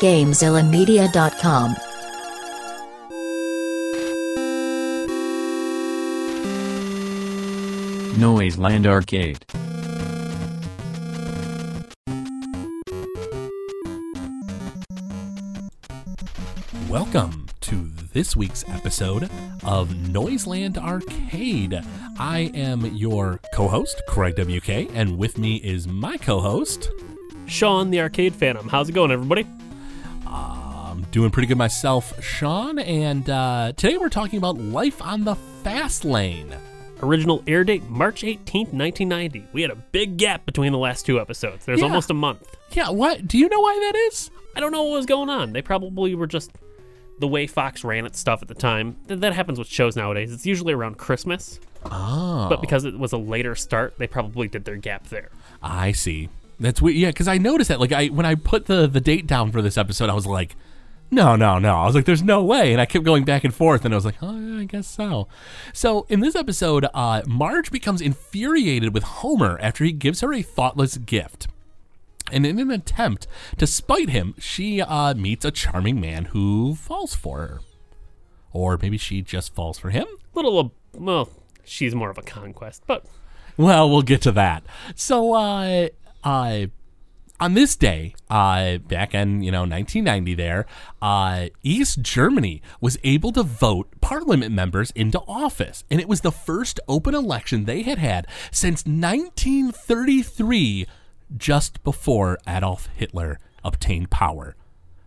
GamezillaMedia.com. Noiseland Arcade. Welcome to this week's episode of Noiseland Arcade. I am your co host, Craig WK, and with me is my co host. Sean, the arcade phantom. How's it going, everybody? Doing pretty good myself, Sean, and uh, today we're talking about life on the fast lane. Original air date March 18th, 1990. We had a big gap between the last two episodes. There's Yeah. almost a month. Yeah, what? Do you know why that is? I don't know what was going on. They probably were just the way Fox ran its stuff at the time. That happens with shows nowadays. It's usually around Christmas, Oh. but because it was a later start, they probably did their gap there. I see. That's weird. Yeah, because I noticed that. Like, I when I put the the date down for this episode, I was like, no, no, no. I was like, there's no way, and I kept going back and forth, and I was like, oh, yeah, I guess so. So in this episode, uh, Marge becomes infuriated with Homer after he gives her a thoughtless gift. And in an attempt to spite him, she uh, meets a charming man who falls for her. Or maybe she just falls for him? Little, uh, well, she's more of a conquest, but Well, we'll get to that. So, uh, uh, on this day, uh, back in you know 1990, there, uh, East Germany was able to vote parliament members into office, and it was the first open election they had had since 1933, just before Adolf Hitler obtained power.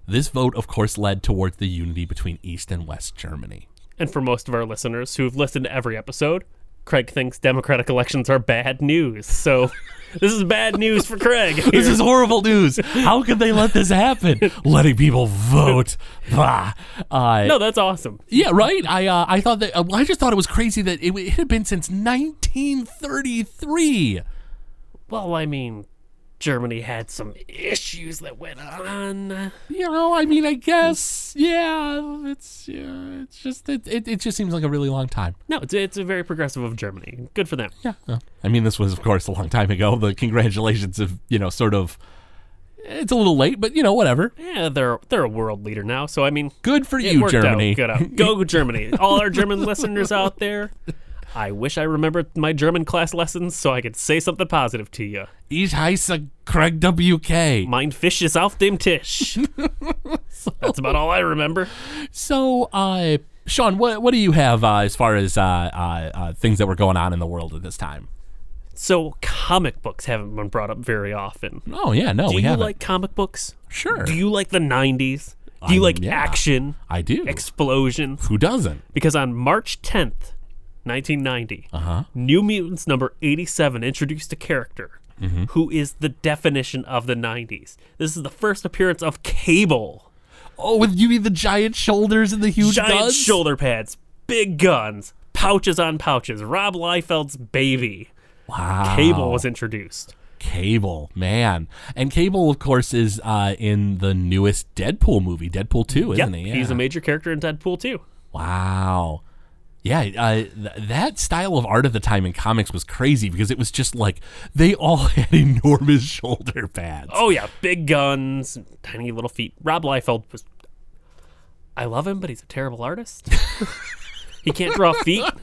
This vote, of course, led towards the unity between East and West Germany. and for most of our listeners who've listened to every episode, Craig thinks democratic elections are bad news. So this is bad news for Craig. This is horrible news. How could they let this happen? Letting people vote. Bah. Uh, no, that's awesome. Yeah, right. I uh, I thought that. Uh, I just thought it was crazy that it, it had been since 1933. Well, I mean, Germany had some issues that went on. You know, I mean, I guess, yeah, it's yeah, it's just it, it, it just seems like a really long time. No, it's it's a very progressive of Germany. Good for them. Yeah. I mean, this was, of course, a long time ago. The congratulations have, you know, sort of. It's a little late, but you know, whatever. Yeah, they're they're a world leader now. So I mean, Good for you, Germany. out. Good out. Go Germany! All our German listeners out there. I wish I remembered my German class lessons so I could say something positive to you. Ich heiße Craig WK. Mein Fisch ist auf dem Tisch. That's about all I remember. So, uh, Sean, what what do you have uh, as far as uh, uh, uh, things that were going on in the world at this time? So comic books haven't been brought up very often. Oh yeah, no, Do we you haven't. like comic books? sure, Do you like the 90s? Do you like yeah. action, I do. explosions? Who doesn't? Because on March 10th, 1990, Uh-huh. New Mutants number 87 introduced a character Mm-hmm. who is the definition of the 90s. This is the first appearance of Cable. Oh, with you mean the giant shoulders and the huge Giant guns? shoulder pads, big guns, pouches on pouches. Rob Liefeld's baby. Wow. Cable was introduced. Cable, man, and Cable, of course, is uh, in the newest Deadpool movie, Deadpool Two, isn't Yep, he? he's a major character in Deadpool 2. Wow. Yeah, uh, th- that style of art at the time in comics was crazy because it was just like they all had enormous shoulder pads. Oh yeah, big guns, tiny little feet. Rob Liefeld was. I love him, but he's a terrible artist. he can't draw feet.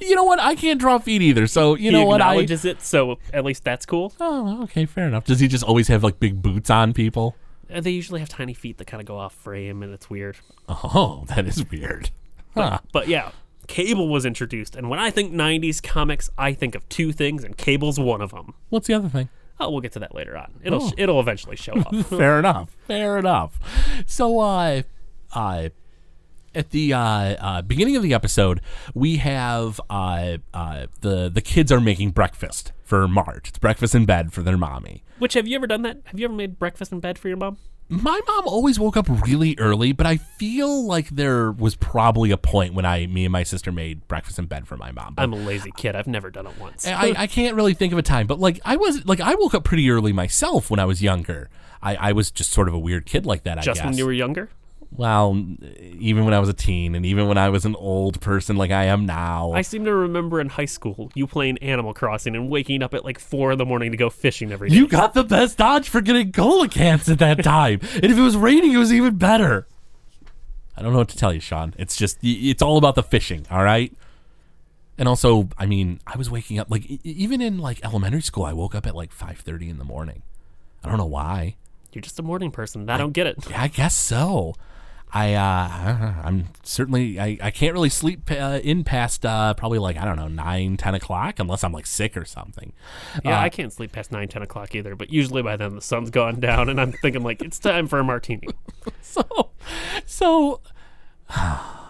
You know what? I can't draw feet either, so you he know what? I acknowledges it, so at least that's cool. oh, okay, fair enough. Does he just always have like big boots on people? Uh, they usually have tiny feet that kind of go off frame, and it's weird. Oh, that is weird. Huh. But yeah, Cable was introduced, and when I think '90s comics, I think of two things, and Cable's one of them. What's the other thing? Oh, we'll get to that later on. It'll Oh. it'll eventually show up. fair enough. Fair enough. So, uh, uh, at the uh, uh, beginning of the episode, we have uh, uh, the the kids are making breakfast for Marge. It's breakfast in bed for their mommy. Which have you ever done that? Have you ever made breakfast in bed for your mom? My mom always woke up really early, but I feel like there was probably a point when I, me and my sister made breakfast in bed for my mom. But I'm a lazy kid. I've never done it once. I, I can't really think of a time, but like I was like I woke up pretty early myself when I was younger. I, I was just sort of a weird kid like that. I Just guess. when you were younger. Well, even when I was a teen, and even when I was an old person like I am now. I seem to remember in high school you playing Animal Crossing and waking up at like four in the morning to go fishing every day. you got the best dodge for getting cola cans at that time, and if it was raining, it was even better. I don't know what to tell you, Sean. It's just it's all about the fishing, all right. And also, I mean, I was waking up like even in like elementary school, I woke up at like five thirty in the morning. I don't know why. You're just a morning person. I don't get it. Yeah, I guess so. I uh, I'm certainly I, I can't really sleep uh, in past uh, probably like I don't know nine ten o'clock unless I'm like sick or something. Yeah, Uh, I can't sleep past nine, ten o'clock either. But usually by then the sun's gone down, and I'm thinking like it's time for a martini. so so.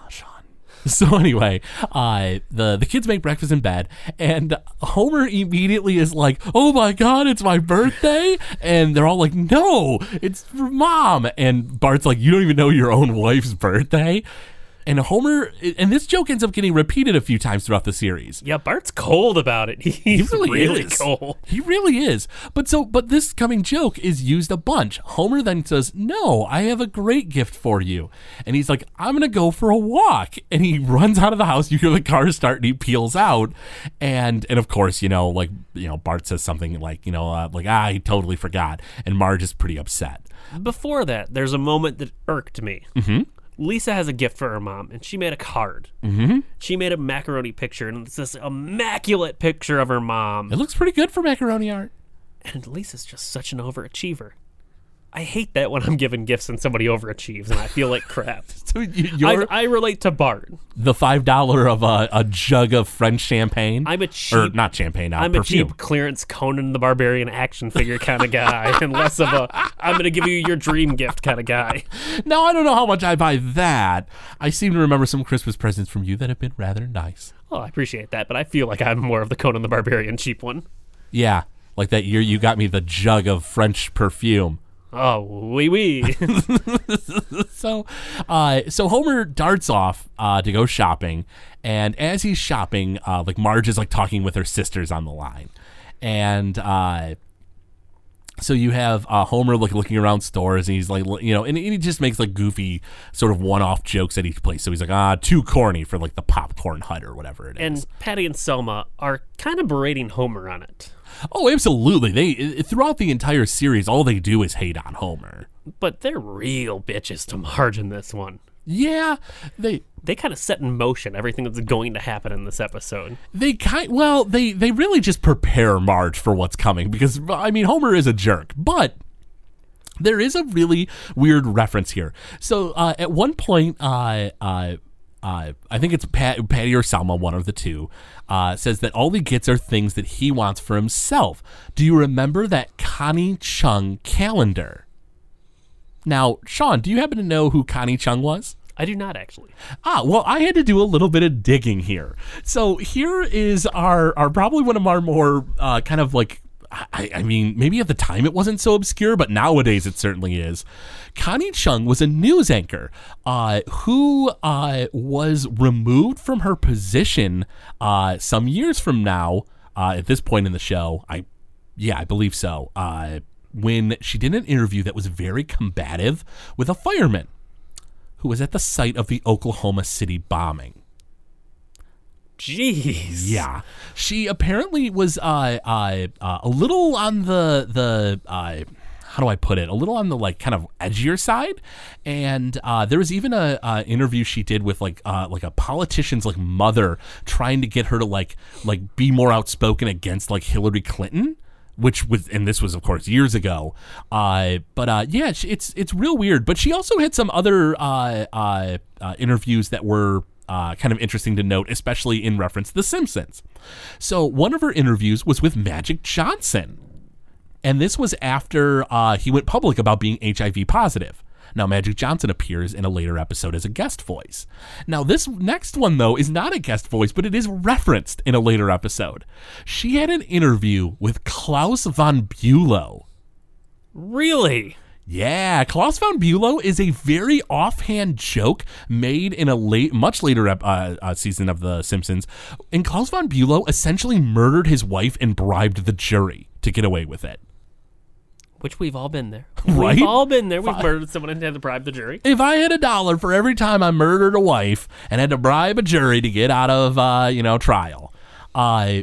So anyway, uh, the the kids make breakfast in bed, and Homer immediately is like, "Oh my god, it's my birthday!" And they're all like, "No, it's for mom." And Bart's like, "You don't even know your own wife's birthday." And Homer, and this joke ends up getting repeated a few times throughout the series. Yeah, Bart's cold about it. He's really really, is. cold. He really is. But so, but this coming joke is used a bunch. Homer then says, "No, I have a great gift for you," and he's like, "I'm gonna go for a walk," and he runs out of the house. You hear the car start, and he peels out, and and of course, you know, like you know, Bart says something like, you know, uh, like ah, he totally forgot, and Marge is pretty upset. Before that, there's a moment that irked me. Mm-hmm. Lisa has a gift for her mom, and she made a card. Mm-hmm. She made a macaroni picture, and it's this immaculate picture of her mom. It looks pretty good for macaroni art. And Lisa's just such an overachiever. I hate that when I'm given gifts and somebody overachieves, and I feel like crap. So I, I relate to Bart. the five dollar of a, a jug of French champagne. I'm a or cheap not champagne. Uh, I'm perfume. a cheap clearance Conan the Barbarian action figure kind of guy, and less of a I'm going to give you your dream gift kind of guy. Now I don't know how much I buy that. I seem to remember some Christmas presents from you that have been rather nice. Oh, I appreciate that, but I feel like I'm more of the Conan the Barbarian cheap one. Yeah, like that year you got me the jug of French perfume. Oh, wee wee. So, uh, so Homer darts off uh, to go shopping, and as he's shopping, uh, like Marge is like talking with her sisters on the line, and uh, so you have uh, Homer like looking around stores, and he's like, you know, and he just makes like goofy sort of one-off jokes at each place. So he's like, ah, too corny for like the popcorn hut or whatever it is. and Patty and Selma are kind of berating Homer on it. Oh, absolutely. They throughout the entire series, all they do is hate on Homer. But they're real bitches to Marge in this one. Yeah, they They kind of set in motion everything that's going to happen in this episode. they kind well they they really just prepare Marge for what's coming because I mean Homer is a jerk, but there is a really weird reference here. So uh, at one point, uh, uh, uh, I think it's Pat, Patty or Selma, one of the two, uh, says that all he gets are things that he wants for himself. Do you remember that Connie Chung calendar? Now, Sean, do you happen to know who Connie Chung was? I do not actually. Ah, well, I had to do a little bit of digging here. So here is our, our probably one of our more uh, kind of like, I, I mean, maybe at the time it wasn't so obscure, but nowadays it certainly is. Connie Chung was a news anchor uh, who uh, was removed from her position uh, some years from now. Uh, at this point in the show, I, yeah, I believe so. When she did an interview that was very combative with a fireman who was at the site of the Oklahoma City bombing. Jeez. Yeah, she apparently was uh, uh, uh, a little on the the uh, how do I put it? A little on the like kind of edgier side, and uh, there was even a uh, interview she did with like uh, like a politician's like mother trying to get her to like like be more outspoken against like Hillary Clinton which was and this was of course years ago uh but uh yeah it's it's real weird but she also had some other uh uh, uh interviews that were uh, kind of interesting to note, especially in reference to The Simpsons. So, one of her interviews was with Magic Johnson. And this was after he went public about being HIV positive. Now, Magic Johnson appears in a later episode as a guest voice. Now, this next one, though, is not a guest voice, but it is referenced in a later episode. She had an interview with Klaus von Bülow. Really? Yeah, Klaus von Bülow is a very offhand joke made in a late, much later uh, uh, season of The Simpsons. And Klaus von Bülow essentially murdered his wife and bribed the jury to get away with it. Which we've all been there. Right? We've all been there. We've murdered someone and had to bribe the jury. if I had a dollar for every time I murdered a wife and had to bribe a jury to get out of uh, you know trial, uh,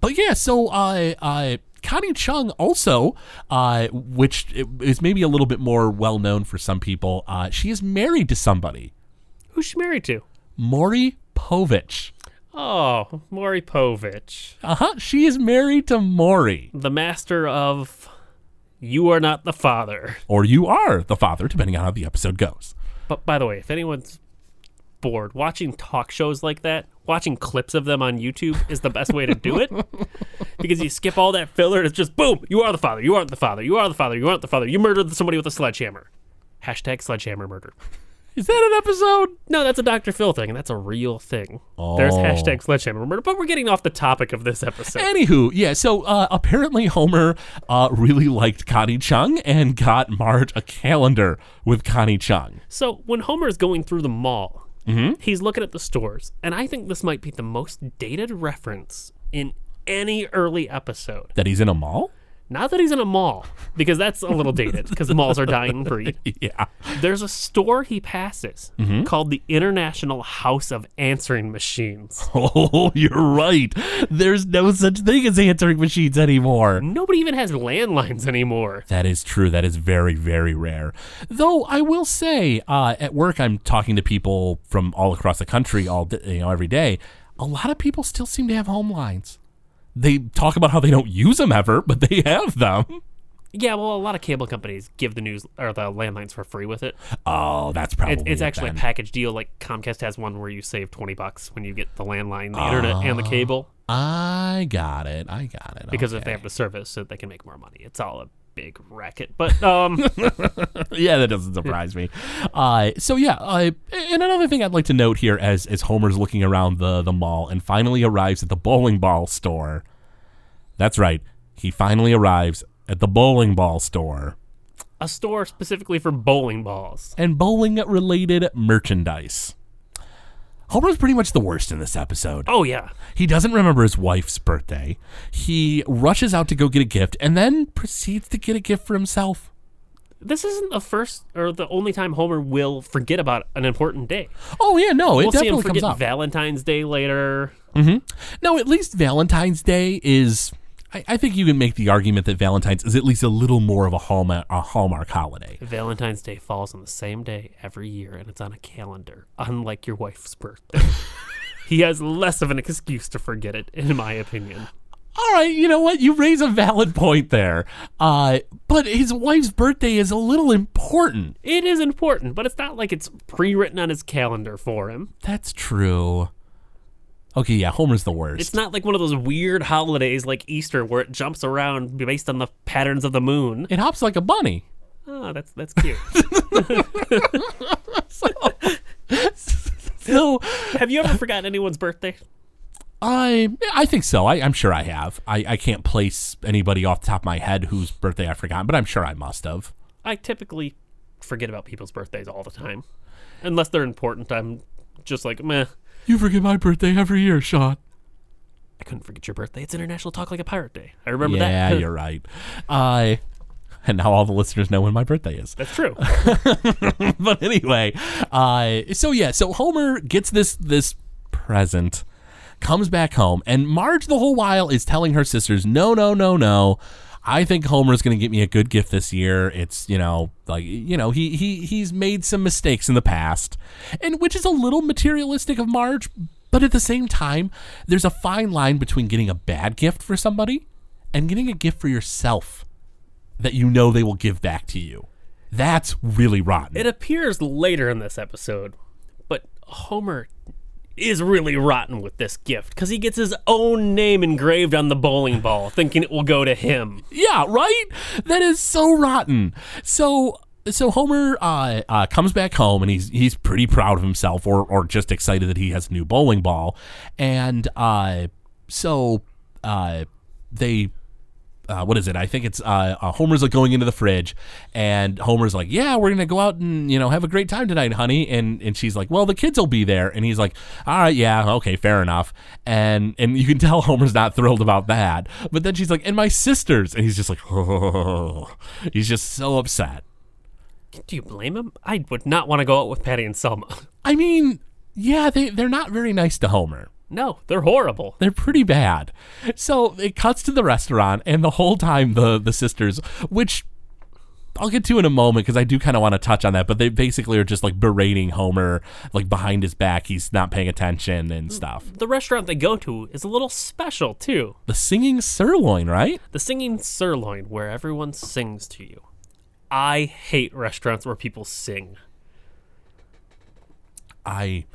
but yeah, so I, uh, Connie Chung also, uh, which is maybe a little bit more well known for some people, uh, she is married to somebody, Who's she married to? Maury Povich. Oh, Maury Povich, Uh huh. She is married to Maury, the master of You Are Not the Father. or you are the father, depending on how the episode goes. But by the way, if anyone's bored, watching talk shows like that, watching clips of them on YouTube is the best way to do it. because you skip all that filler and it's just boom, you are the father, you aren't the father, you are the father, you aren't the father, you murdered somebody with a sledgehammer. Hashtag sledgehammer murder. Is that an episode? No, that's a Dr. Phil thing, and that's a real thing. There's Oh. hashtag sledgehammer murder, but we're getting off the topic of this episode. Anywho, yeah, so uh, apparently Homer uh, really liked Connie Chung and got Marge a calendar with Connie Chung. So when Homer is going through the mall, he's looking at the stores, and I think this might be the most dated reference in any early episode. That he's in a mall? Not that he's in a mall, because that's a little dated, because malls are dying breed. Yeah. There's a store he passes called the International House of Answering Machines. Oh, you're right. There's no such thing as answering machines anymore. Nobody even has landlines anymore. That is true. That is very, very rare. Though I will say, uh, at work, I'm talking to people from all across the country all you know every day. A lot of people still seem to have home lines. They talk about how they don't use them ever, but they have them. Yeah, well, a lot of cable companies give the news or the landlines for free with it. Oh, that's probably It, it's it actually then. a package deal. Like Comcast has one where you save twenty bucks when you get the landline, the internet, and the ah, cable. I got it. I got it. Because if they have the service, so they can make more money. It's all a big racket. But um, yeah, that doesn't surprise me. Uh, so yeah, uh, and another thing I'd like to note here, as as Homer's looking around the the mall and finally arrives at the bowling ball store. That's right, he finally arrives at the bowling ball store a store specifically for bowling balls. and bowling related merchandise. Homer's pretty much the worst in this episode. Oh yeah, He doesn't remember his wife's birthday. He rushes out to go get a gift and then proceeds to get a gift for himself. this isn't the first or the only time Homer will forget about an important day. Oh yeah, no, it We'll see him definitely comes up. Valentine's Day later. Mm-hmm. No, at least Valentine's Day is. I, I think you can make the argument that Valentine's is at least a little more of a hallmark, a hallmark holiday. Valentine's Day falls on the same day every year, and it's on a calendar, unlike your wife's birthday. he has less of an excuse to forget it, in my opinion. All right, you know what? You raise a valid point there. Uh, but his wife's birthday is a little important. It is important, but it's not like it's pre-written on his calendar for him. That's true. Okay, yeah, Homer's the worst. It's not like one of those weird holidays like Easter where it jumps around based on the patterns of the moon. it hops like a bunny. Oh, that's that's cute. So, Have you ever forgotten anyone's birthday? I I think so. I, I'm sure I have. I, I can't place anybody off the top of my head whose birthday I've forgotten, but I'm sure I must have. I typically forget about people's birthdays all the time. Unless they're important, I'm just like, meh. You forget my birthday every year, Sean. I couldn't forget your birthday. It's International Talk Like a Pirate Day. I remember yeah, that. Yeah, you're right. I and now all the listeners know when my birthday is. That's true. but anyway, uh, so yeah, so Homer gets this this present, comes back home, and Marge the whole while is telling her sisters, "No, no, no, no." I think Homer's going to get me a good gift this year. It's, you know, like, you know, he he he's made some mistakes in the past. And which is a little materialistic of Marge, but at the same time, there's a fine line between getting a bad gift for somebody and getting a gift for yourself that you know they will give back to you. That's really rotten. It appears later in this episode, but Homer is really rotten with this gift because he gets his own name engraved on the bowling ball, thinking it will go to him. Yeah, right? That is so rotten. So so Homer uh, uh, comes back home and he's he's pretty proud of himself or or just excited that he has a new bowling ball. And uh, so uh, they uh, what is it? I think it's uh, uh, Homer's like going into the fridge, and Homer's like, "Yeah, we're gonna go out and you know have a great time tonight, honey." And and she's like, "Well, the kids will be there," and he's like, "All right, yeah, okay, fair enough." And and you can tell Homer's not thrilled about that. But then she's like, "And my sisters," and he's just like, "Oh," he's just so upset. Do you blame him? I would not want to go out with Patty and Selma. I mean, yeah, they they're not very nice to Homer. No, they're horrible. They're pretty bad. So it cuts to the restaurant, and the whole time the the sisters, which I'll get to in a moment because I do kind of want to touch on that, but they basically are just like berating Homer, like behind his back. He's not paying attention and stuff. The restaurant they go to is a little special too. The singing sirloin, right? The singing sirloin, where everyone sings to you. I hate restaurants where people sing. I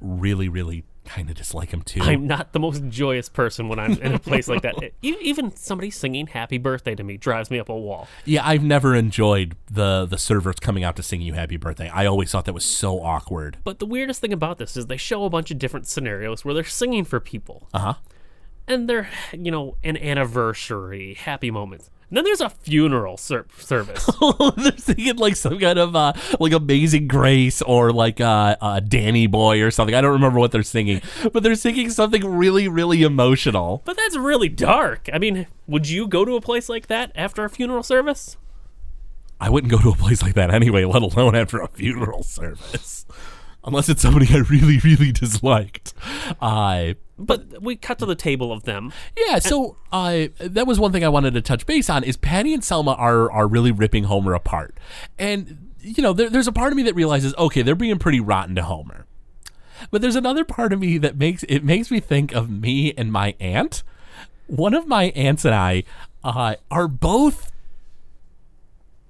really, really kind of dislike him too. I'm not the most joyous person when I'm in a place like that. Even somebody singing "Happy Birthday" to me drives me up a wall. yeah, I've never enjoyed the the servers coming out to sing you happy birthday. I always thought that was so awkward. But the weirdest thing about this is they show a bunch of different scenarios where they're singing for people. Uh huh. and they're you know an anniversary happy moments and then there's a funeral ser- service They're singing like some kind of uh, like Amazing Grace or like uh, uh, Danny Boy or something. I don't remember what they're singing, but they're singing something really, really emotional. but that's really dark i mean would you go to a place like that after a funeral service I wouldn't go to a place like that anyway, let alone after a funeral service, unless it's somebody I really, really disliked. Uh, but we cut to the table of them yeah, so uh, that was one thing I wanted to touch base on is Patty and Selma are are really ripping Homer apart, and you know there, there's a part of me that realizes okay they're being pretty rotten to Homer, but there's another part of me that makes it makes me think of me and my aunt. One of my aunts and I uh, are both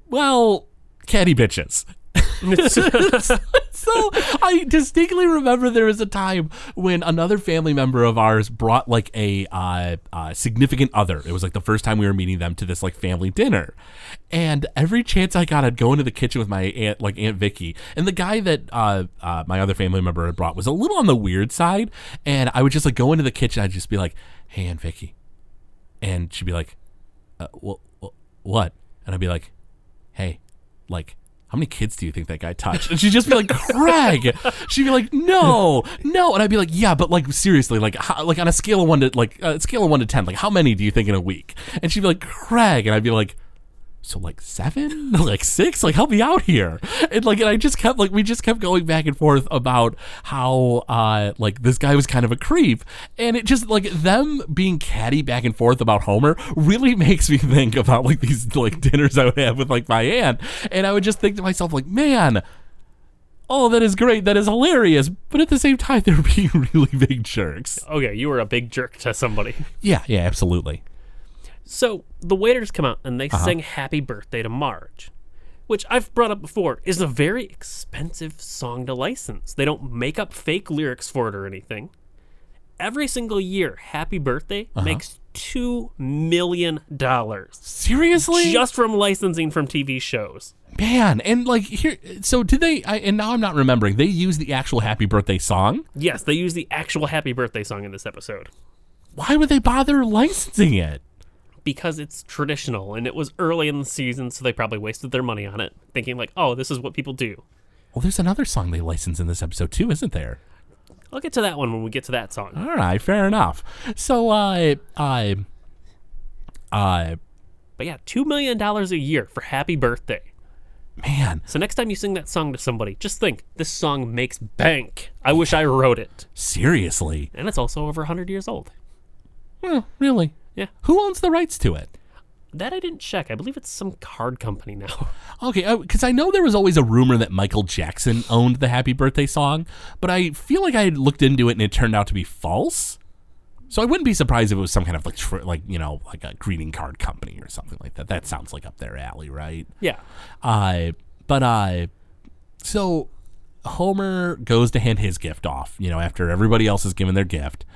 well catty bitches. so I distinctly remember there was a time when another family member of ours brought like a uh, uh, significant other. It was like the first time we were meeting them to this like family dinner, and every chance I got, I'd go into the kitchen with my aunt, like Aunt Vicky, and the guy that uh, uh, my other family member had brought was a little on the weird side, and I would just like go into the kitchen. I'd just be like, "Hey, Aunt Vicky," and she'd be like, uh, "What? What?" And I'd be like, "Hey, like." How many kids do you think that guy touched? And she'd just be like, Craig. She'd be like, no, no. And I'd be like, yeah, but like seriously, like, how, like on a scale of one to like a scale of one to ten, like how many do you think in a week? And she'd be like, Craig, and I'd be like, so like seven, like six, like help me out here. And like, and I just kept like we just kept going back and forth about how uh like this guy was kind of a creep, and it just like them being catty back and forth about Homer really makes me think about like these like dinners I would have with like my aunt, and I would just think to myself like, man. Oh, that is great. That is hilarious. But at the same time, they're being really big jerks. okay you were a big jerk to somebody Yeah, yeah, absolutely. So the waiters come out and they uh-huh. sing happy birthday to marge which I've brought up before, is a very expensive song to license. They don't make up fake lyrics for it or anything. Every single year, Happy Birthday uh-huh. makes $2 million Seriously? just from licensing from TV shows. Man, and like here, so did they? I, and now I'm not remembering. They use the actual Happy Birthday song. Yes, they use the actual Happy Birthday song in this episode Why would they bother licensing it? Because it's traditional and it was early in the season, so they probably wasted their money on it, thinking, like, oh, this is what people do. Well, there's another song they license in this episode too, isn't there? I'll get to that one when we get to that song. All right, fair enough. So, uh, I, uh, But yeah, $2 million a year for Happy Birthday. man, So next time you sing that song to somebody, just think this song makes bank. I wish I wrote it. seriously? And it's also over 100 years old. Well, really? Yeah. Who owns the rights to it? That I didn't check. I believe it's some card company now. Okay, because I know there was always a rumor that Michael Jackson owned the Happy Birthday song, but I feel like I looked into it and it turned out to be false. So I wouldn't be surprised if it was some kind of like, tr- like you know, like a greeting card company or something like that. That sounds like up their alley, right? yeah. Uh, but uh, so Homer goes to hand his gift off, you know, after everybody else has given their gift.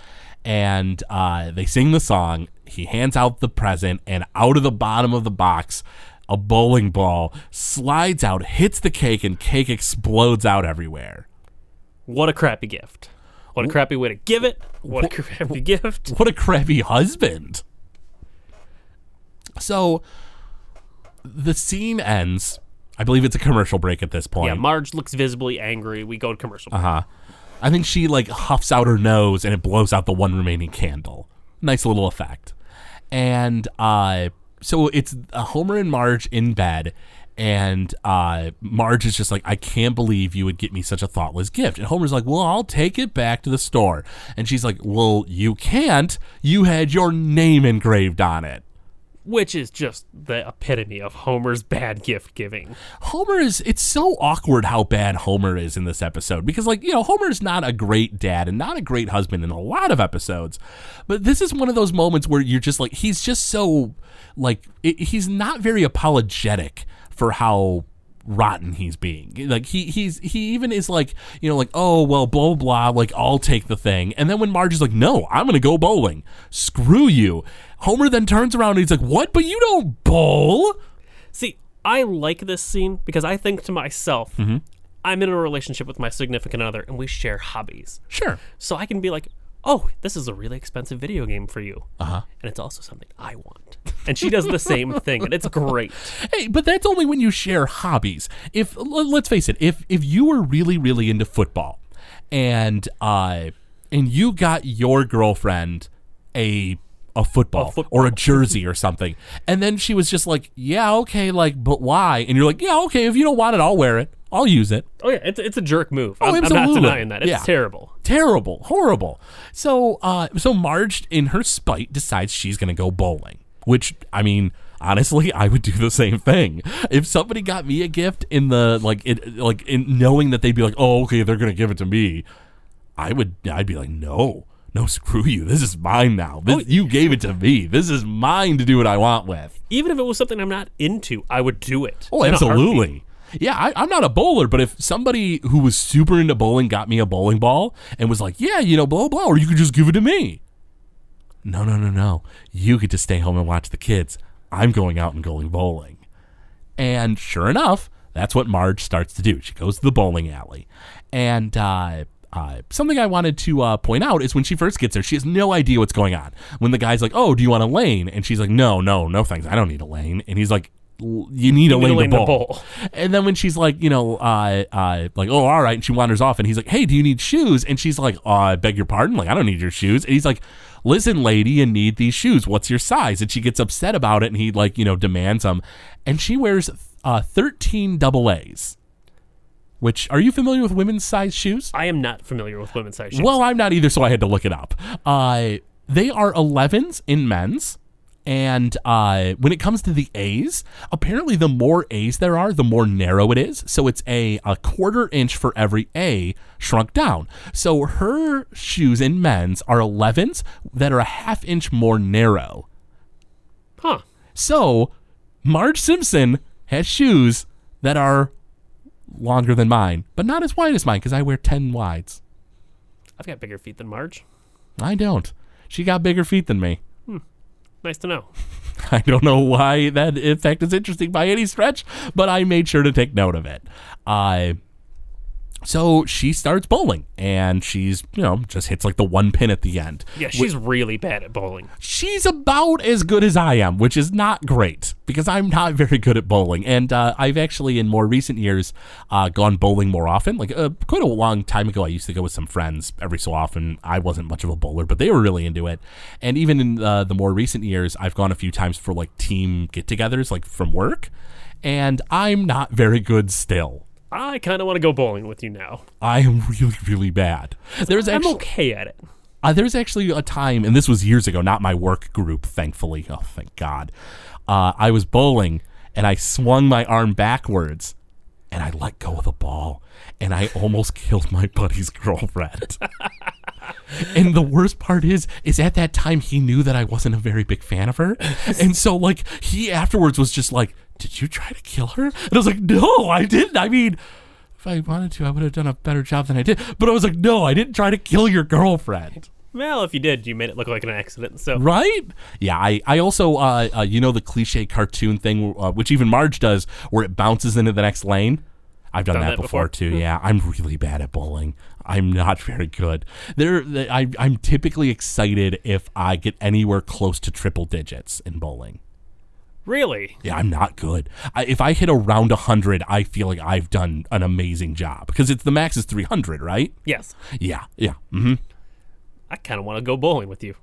And uh, they sing the song. He hands out the present, and out of the bottom of the box, a bowling ball slides out, hits the cake, and cake explodes out everywhere. What a crappy gift. What a crappy way to give it. What a crappy gift. What a crappy husband. So the scene ends. I believe it's a commercial break at this point. Yeah, Marge looks visibly angry. We go to commercial. break. Uh-huh. I think she like huffs out her nose and it blows out the one remaining candle. Nice little effect. And uh so it's Homer and Marge in bed and uh Marge is just like I can't believe you would get me such a thoughtless gift. And Homer's like, "Well, I'll take it back to the store." And she's like, "Well, you can't. You had your name engraved on it." Which is just the epitome of Homer's bad gift giving. Homer is it's so awkward how bad Homer is in this episode because like, you know, Homer's not a great dad and not a great husband in a lot of episodes. But this is one of those moments where you're just like he's just so like it, he's not very apologetic for how rotten he's being. Like he he's he even is like, you know, like, oh well blah blah, blah like I'll take the thing. And then when Marge is like, No, I'm gonna go bowling. Screw you. Homer then turns around and he's like, What? But you don't bowl? See, I like this scene because I think to myself, Mm-hmm. I'm in a relationship with my significant other and we share hobbies. Sure. So I can be like, oh, this is a really expensive video game for you. Uh-huh. And it's also something I want. And she does the same thing, and it's great. Hey, but that's only when you share hobbies. If let's face it, if if you were really really into football, and uh, and you got your girlfriend a a football, football. or a jersey or something, and then she was just like, yeah, okay, like, but why? And you're like, yeah, okay, if you don't want it, I'll wear it. I'll use it. Oh, yeah, it's, it's a jerk move. Oh, I'm, I'm not denying that. It's Yeah. terrible. terrible, horrible. So, uh, so Marge, in her spite, decides she's gonna go bowling. Which, I mean, honestly, I would do the same thing if somebody got me a gift in the like, it like in knowing that they'd be like, oh, okay, they're gonna give it to me. I would, I'd be like, no, no, screw you. This is mine now. This, oh, you gave it to me. This is mine to do what I want with. Even if it was something I'm not into, I would do it. Oh, in absolutely. Yeah, I, I'm not a bowler, but if somebody who was super into bowling got me a bowling ball and was like, yeah, you know, blah, blah, or you could just give it to me. No, no, no, no. You get to stay home and watch the kids. I'm going out and going bowling. And sure enough, that's what Marge starts to do. She goes to the bowling alley. And uh, uh, something I wanted to uh, point out is when she first gets there, she has no idea what's going on. When the guy's like, oh, do you want a lane? And she's like, no, no, no thanks. I don't need a lane. And he's like, you need a need a lane, lane to to bowl. bowl. And then when she's like, you know, uh, uh, like, oh, all right, and she wanders off, and he's like, hey, do you need shoes? And she's like, uh, I beg your pardon, like, I don't need your shoes. And he's like, listen, lady, you need these shoes. What's your size? And she gets upset about it, and he like, you know, demands them. And she wears uh, thirteen double A's. Which are you familiar with women's size shoes? I am not familiar with women's size shoes. Well, I'm not either, so I had to look it up. Uh, they are 11s in men's. And uh, when it comes to the A's, apparently the more A's there are, the more narrow it is. So it's a, a quarter inch for every A shrunk down. So her shoes in men's are 11s that are a half inch more narrow. huh. So Marge Simpson has shoes that are longer than mine, but not as wide as mine because I wear 10 wides. I've got bigger feet than Marge. I don't. She got bigger feet than me. Nice to know. I don't know why that effect is interesting by any stretch, but I made sure to take note of it. Uh, so she starts bowling and she's, you know, just hits like the one pin at the end. Yeah, she's really bad at bowling. She's about as good as I am, which is not great because I'm not very good at bowling. And uh, I've actually, in more recent years, uh, gone bowling more often. Like uh, quite a long time ago, I used to go with some friends every so often. I wasn't much of a bowler, but they were really into it. And even in uh, the more recent years, I've gone a few times for like team get togethers, like from work. And I'm not very good still. I kind of want to go bowling with you now. I am really, really bad. There's I'm actually okay at it. Uh, there's actually a time, and this was years ago, not my work group, thankfully. Oh, thank God. Uh, I was bowling and I swung my arm backwards and I let go of the ball and I almost killed my buddy's girlfriend. and the worst part is, is at that time he knew that I wasn't a very big fan of her, and so like he afterwards was just like, "Did you try to kill her?" And I was like, "No, I didn't. I mean." If I wanted to, I would have done a better job than I did. But I was like, no, I didn't try to kill your girlfriend. Well, if you did, you made it look like an accident. So Right? Yeah, I, I also, uh, uh, you know, the cliche cartoon thing, uh, which even Marge does, where it bounces into the next lane? I've done, Done that, that before, before? too. Yeah, I'm really bad at bowling. I'm not very good. There, I, I'm typically excited if I get anywhere close to triple digits in bowling. Really? Yeah, I'm not good. I, if I hit around 100, I feel like I've done an amazing job because it's the max is 300, right? Yes. Yeah, yeah. hmm I kind of want to go bowling with you.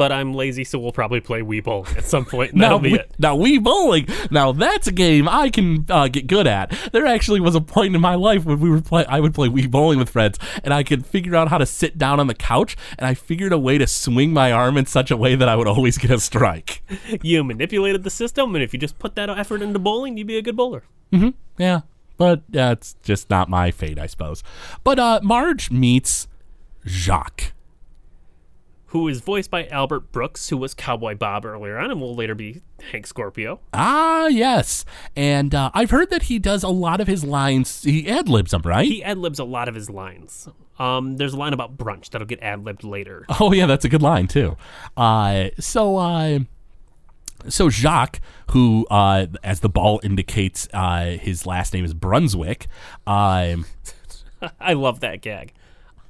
But I'm lazy, so we'll probably play Wii Bowling at some point, and Now, that'll be we, it. now Wii bowling. Now that's a game I can uh, get good at. There actually was a point in my life when we were play. I would play Wii bowling with friends, and I could figure out how to sit down on the couch, and I figured a way to swing my arm in such a way that I would always get a strike. You manipulated the system, and if you just put that effort into bowling, you'd be a good bowler. Yeah, but that's just not my fate, I suppose. But uh, Marge meets Jacques. Who is voiced by Albert Brooks, who was Cowboy Bob earlier on, and will later be Hank Scorpio. Ah, yes, and uh, I've heard that he does a lot of his lines. He ad libs them, right? He ad libs a lot of his lines. Um, there's a line about brunch that'll get ad libbed later. Oh yeah, that's a good line too. Uh, so uh, so Jacques, who uh, as the ball indicates, uh, his last name is Brunswick. Um, I love that gag.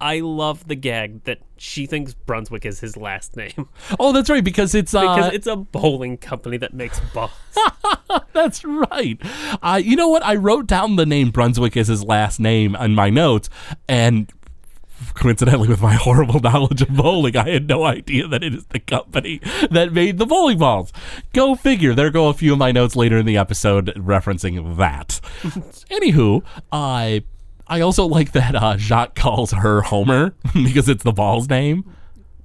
I love the gag that she thinks Brunswick is his last name oh, that's right because it's uh, because it's a bowling company that makes balls. That's right. Uh, you know what? I wrote down the name Brunswick as his last name in my notes, and coincidentally, with my horrible knowledge of bowling, I had no idea that it is the company that made the bowling balls. Go figure. There go a few of my notes later in the episode referencing that. Anywho, I. I also like that uh, Jacques calls her Homer because it's the ball's name.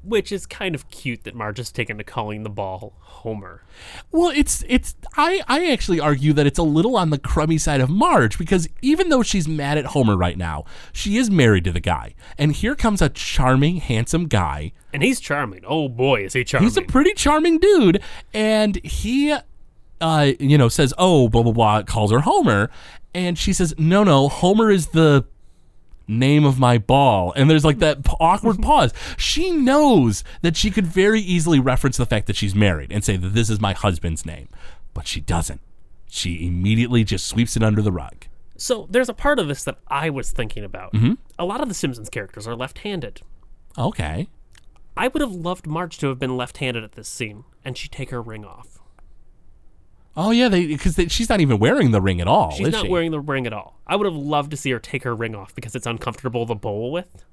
Which is kind of cute that Marge has taken to calling the ball Homer. Well, it's it's I I actually argue that it's a little on the crummy side of Marge because even though she's mad at Homer right now, she is married to the guy. And here comes a charming, handsome guy. And he's charming. Oh boy, is he charming. He's a pretty charming dude and he uh you know says, "Oh, blah blah blah," calls her Homer, and she says, "No, no, Homer is the name of my ball and there's like that awkward pause she knows that she could very easily reference the fact that she's married and say that this is my husband's name but she doesn't she immediately just sweeps it under the rug so there's a part of this that I was thinking about. Mm-hmm. A lot of the Simpsons characters are left-handed. okay I would have loved Marge to have been left-handed at this scene, and she take her ring off. Oh yeah they because she's not even wearing the ring at all She's not she? wearing the ring at all. I would have loved to see her take her ring off because it's uncomfortable to bowl with.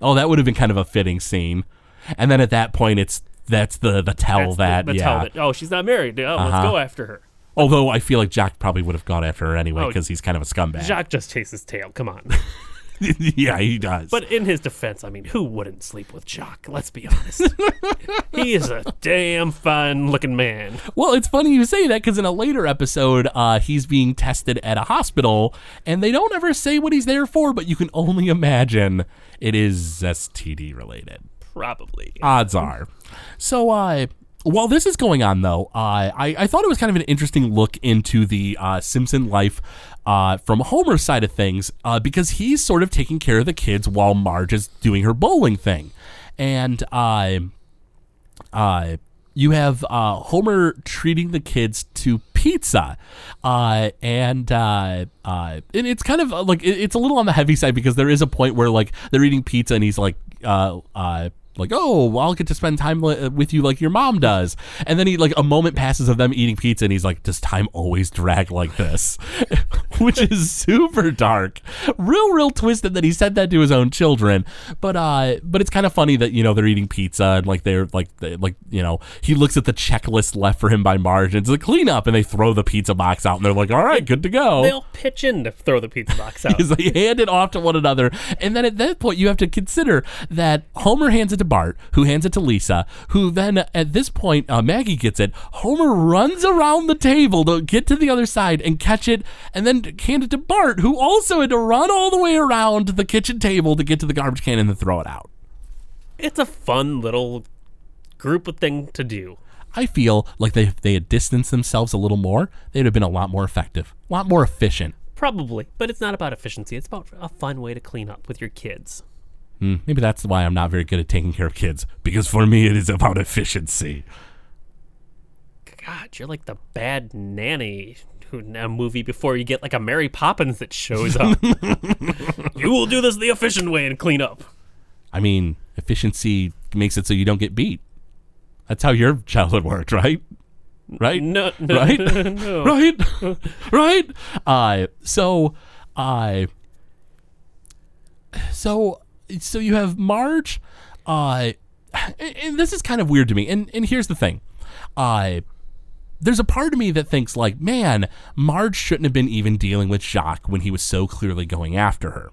oh that would have been kind of a fitting scene and then at that point it's that's the the tell That's that the, the yeah tell that oh she's not married. Oh, let's Uh-huh. go after her. although i feel like jack probably would have gone after her anyway Oh, because he's kind of a scumbag Jack just chases tail. Come on. yeah he does But in his defense, I mean, who wouldn't sleep with Jacques? Let's be honest. he is a damn fine looking man. Well, it's funny you say that because in a later episode, uh, he's being tested at a hospital, and they don't ever say what he's there for, but you can only imagine it is STD related. Probably. Odds are. So, uh, while this is going on, though, uh, I, I thought it was kind of an interesting look into the uh, Simpson life uh, from Homer's side of things uh, because he's sort of taking care of the kids while Marge is doing her bowling thing. And uh, uh, you have uh, Homer treating the kids to pizza, uh, and and it's kind of like it- it's a little on the heavy side because there is a point where like they're eating pizza and he's like like oh well, I'll get to spend time li- with you like your mom does, and then he like a moment passes of them eating pizza and he's like does time always drag like this, which is super dark, real real twisted that he said that to his own children, but uh but it's kind of funny that you know they're eating pizza and like they're like they, like you know he looks at the checklist left for him by Marge and it's a cleanup and they throw the pizza box out and they're like all right good to go. They'll pitch in to throw the pizza box out. they hand it off to one another. And then at that point, you have to consider that Homer hands it to Bart, who hands it to Lisa, who then at this point, uh, Maggie gets it. Homer runs around the table to get to the other side and catch it, and then hand it to Bart, who also had to run all the way around the kitchen table to get to the garbage can and then throw it out. it's a fun little group of thing to do. I feel like they, if they had distanced themselves a little more, they'd have been a lot more effective, a lot more efficient. Probably, but it's not about efficiency. It's about a fun way to clean up with your kids. Hmm, maybe that's why I'm not very good at taking care of kids, because for me, it is about efficiency. God, you're like the bad nanny who in a movie before you get like a Mary Poppins that shows up. you will do this the efficient way and clean up. I mean, efficiency makes it so you don't get beat. That's how your childhood worked, right? right? No, no, right, no. right, right. Uh, so, uh, so, so you have Marge. Uh, and, this is kind of weird to me. And and here's the thing. Uh, there's a part of me that thinks like, man, Marge shouldn't have been even dealing with Jacques when he was so clearly going after her.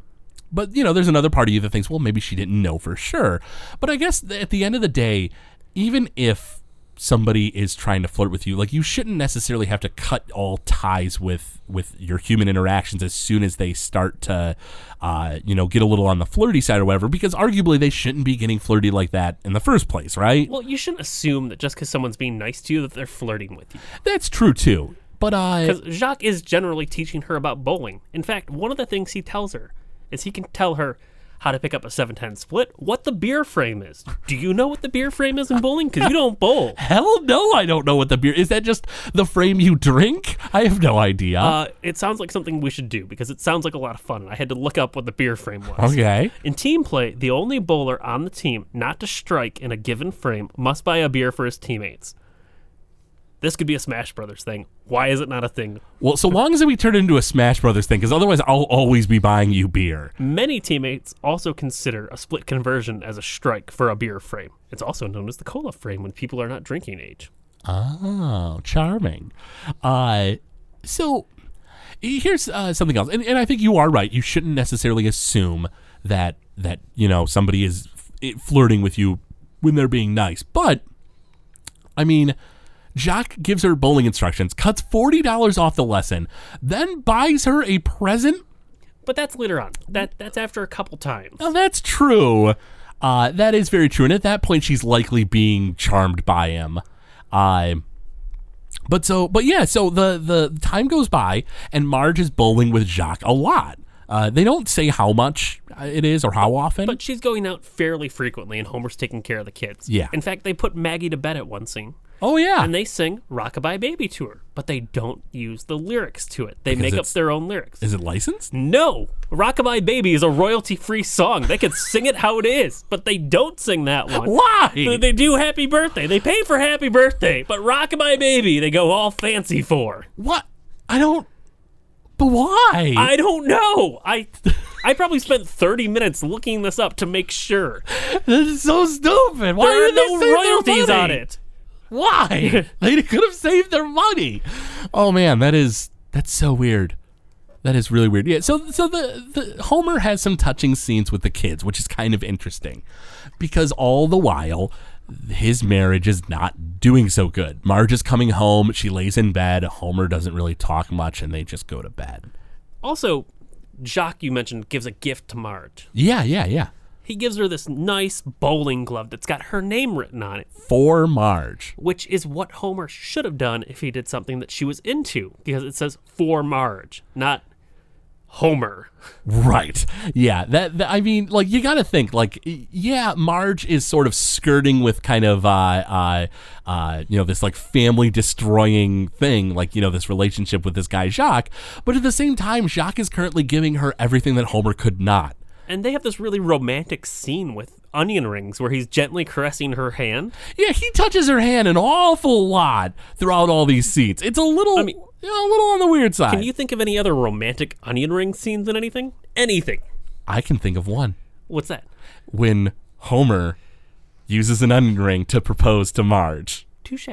But you know, there's another part of you that thinks, well, maybe she didn't know for sure. But I guess at the end of the day, even if somebody is trying to flirt with you, like you shouldn't necessarily have to cut all ties with with your human interactions as soon as they start to, uh, you know, get a little on the flirty side or whatever. Because arguably they shouldn't be getting flirty like that in the first place, right? Well, you shouldn't assume that just because someone's being nice to you that they're flirting with you. That's true too. But uh, Because Jacques is generally teaching her about bowling. In fact, one of the things he tells her is he can tell her how to pick up a 710 split, what the beer frame is. Do you know what the beer frame is in bowling? Because you don't bowl. hell no, I don't know what the beer is. That just the frame you drink? I have no idea. Uh, it sounds like something we should do because it sounds like a lot of fun. And I had to look up what the beer frame was. okay. In team play, the only bowler on the team not to strike in a given frame must buy a beer for his teammates. This could be a Smash Brothers thing. Why is it not a thing? Well, so long as we turn it into a Smash Brothers thing, because otherwise I'll always be buying you beer. Many teammates also consider a split conversion as a strike for a beer frame. It's also known as the cola frame when people are not drinking age. Oh, charming. Uh, so here's uh, something else, and, and I think you are right. You shouldn't necessarily assume that that you know somebody is f- flirting with you when they're being nice, but I mean. Jacques gives her bowling instructions, cuts $40 off the lesson, then buys her a present But that's later on. That that's after a couple times. Now that's true. Uh, that is very true, and at that point, she's likely being charmed by him. Uh, but so, but yeah, so the the time goes by, and Marge is bowling with Jacques a lot. Uh, they don't say how much uh, it is or how often. But she's going out fairly frequently, and Homer's taking care of the kids. Yeah. In fact, they put Maggie to bed at one scene, oh yeah, and they sing "Rockabye Baby" to her, but they don't use the lyrics to it. They make up their own lyrics. is it licensed? No, "Rockabye Baby" is a royalty-free song. They can sing it how it is, but they don't sing that one. Why? They- They do "Happy Birthday." They pay for "Happy Birthday," but "Rockabye Baby" they go all fancy for. What? I don't. But why? I don't know. I I probably spent 30 minutes looking this up to make sure. this is so stupid. Why There are they no royalties on it. Why? they could have saved their money. Oh man, that is that's so weird. That is really weird. Yeah. So so the, the Homer has some touching scenes with the kids, which is kind of interesting, because all the while his marriage is not doing so good. Marge is coming home. She lays in bed. Homer doesn't really talk much, and they just go to bed. Also, Jacques, you mentioned, gives a gift to Marge. Yeah, yeah, yeah. He gives her this nice bowling glove that's got her name written on it, For Marge. which is what Homer should have done if he did something that she was into, because it says for Marge, not Homer. Right. Yeah. That, that I mean, like you got to think like yeah, Marge is sort of skirting with kind of uh uh uh you know this like family destroying thing, like you know this relationship with this guy Jacques, but at the same time Jacques is currently giving her everything that Homer could not. And they have this really romantic scene with onion rings where he's gently caressing her hand. Yeah, he touches her hand an awful lot throughout all these scenes. It's a little mean- you know, a little on the weird side. Can you think of any other romantic onion ring scenes in anything? Anything. I can think of one. What's that? When Homer uses an onion ring to propose to Marge. Touche.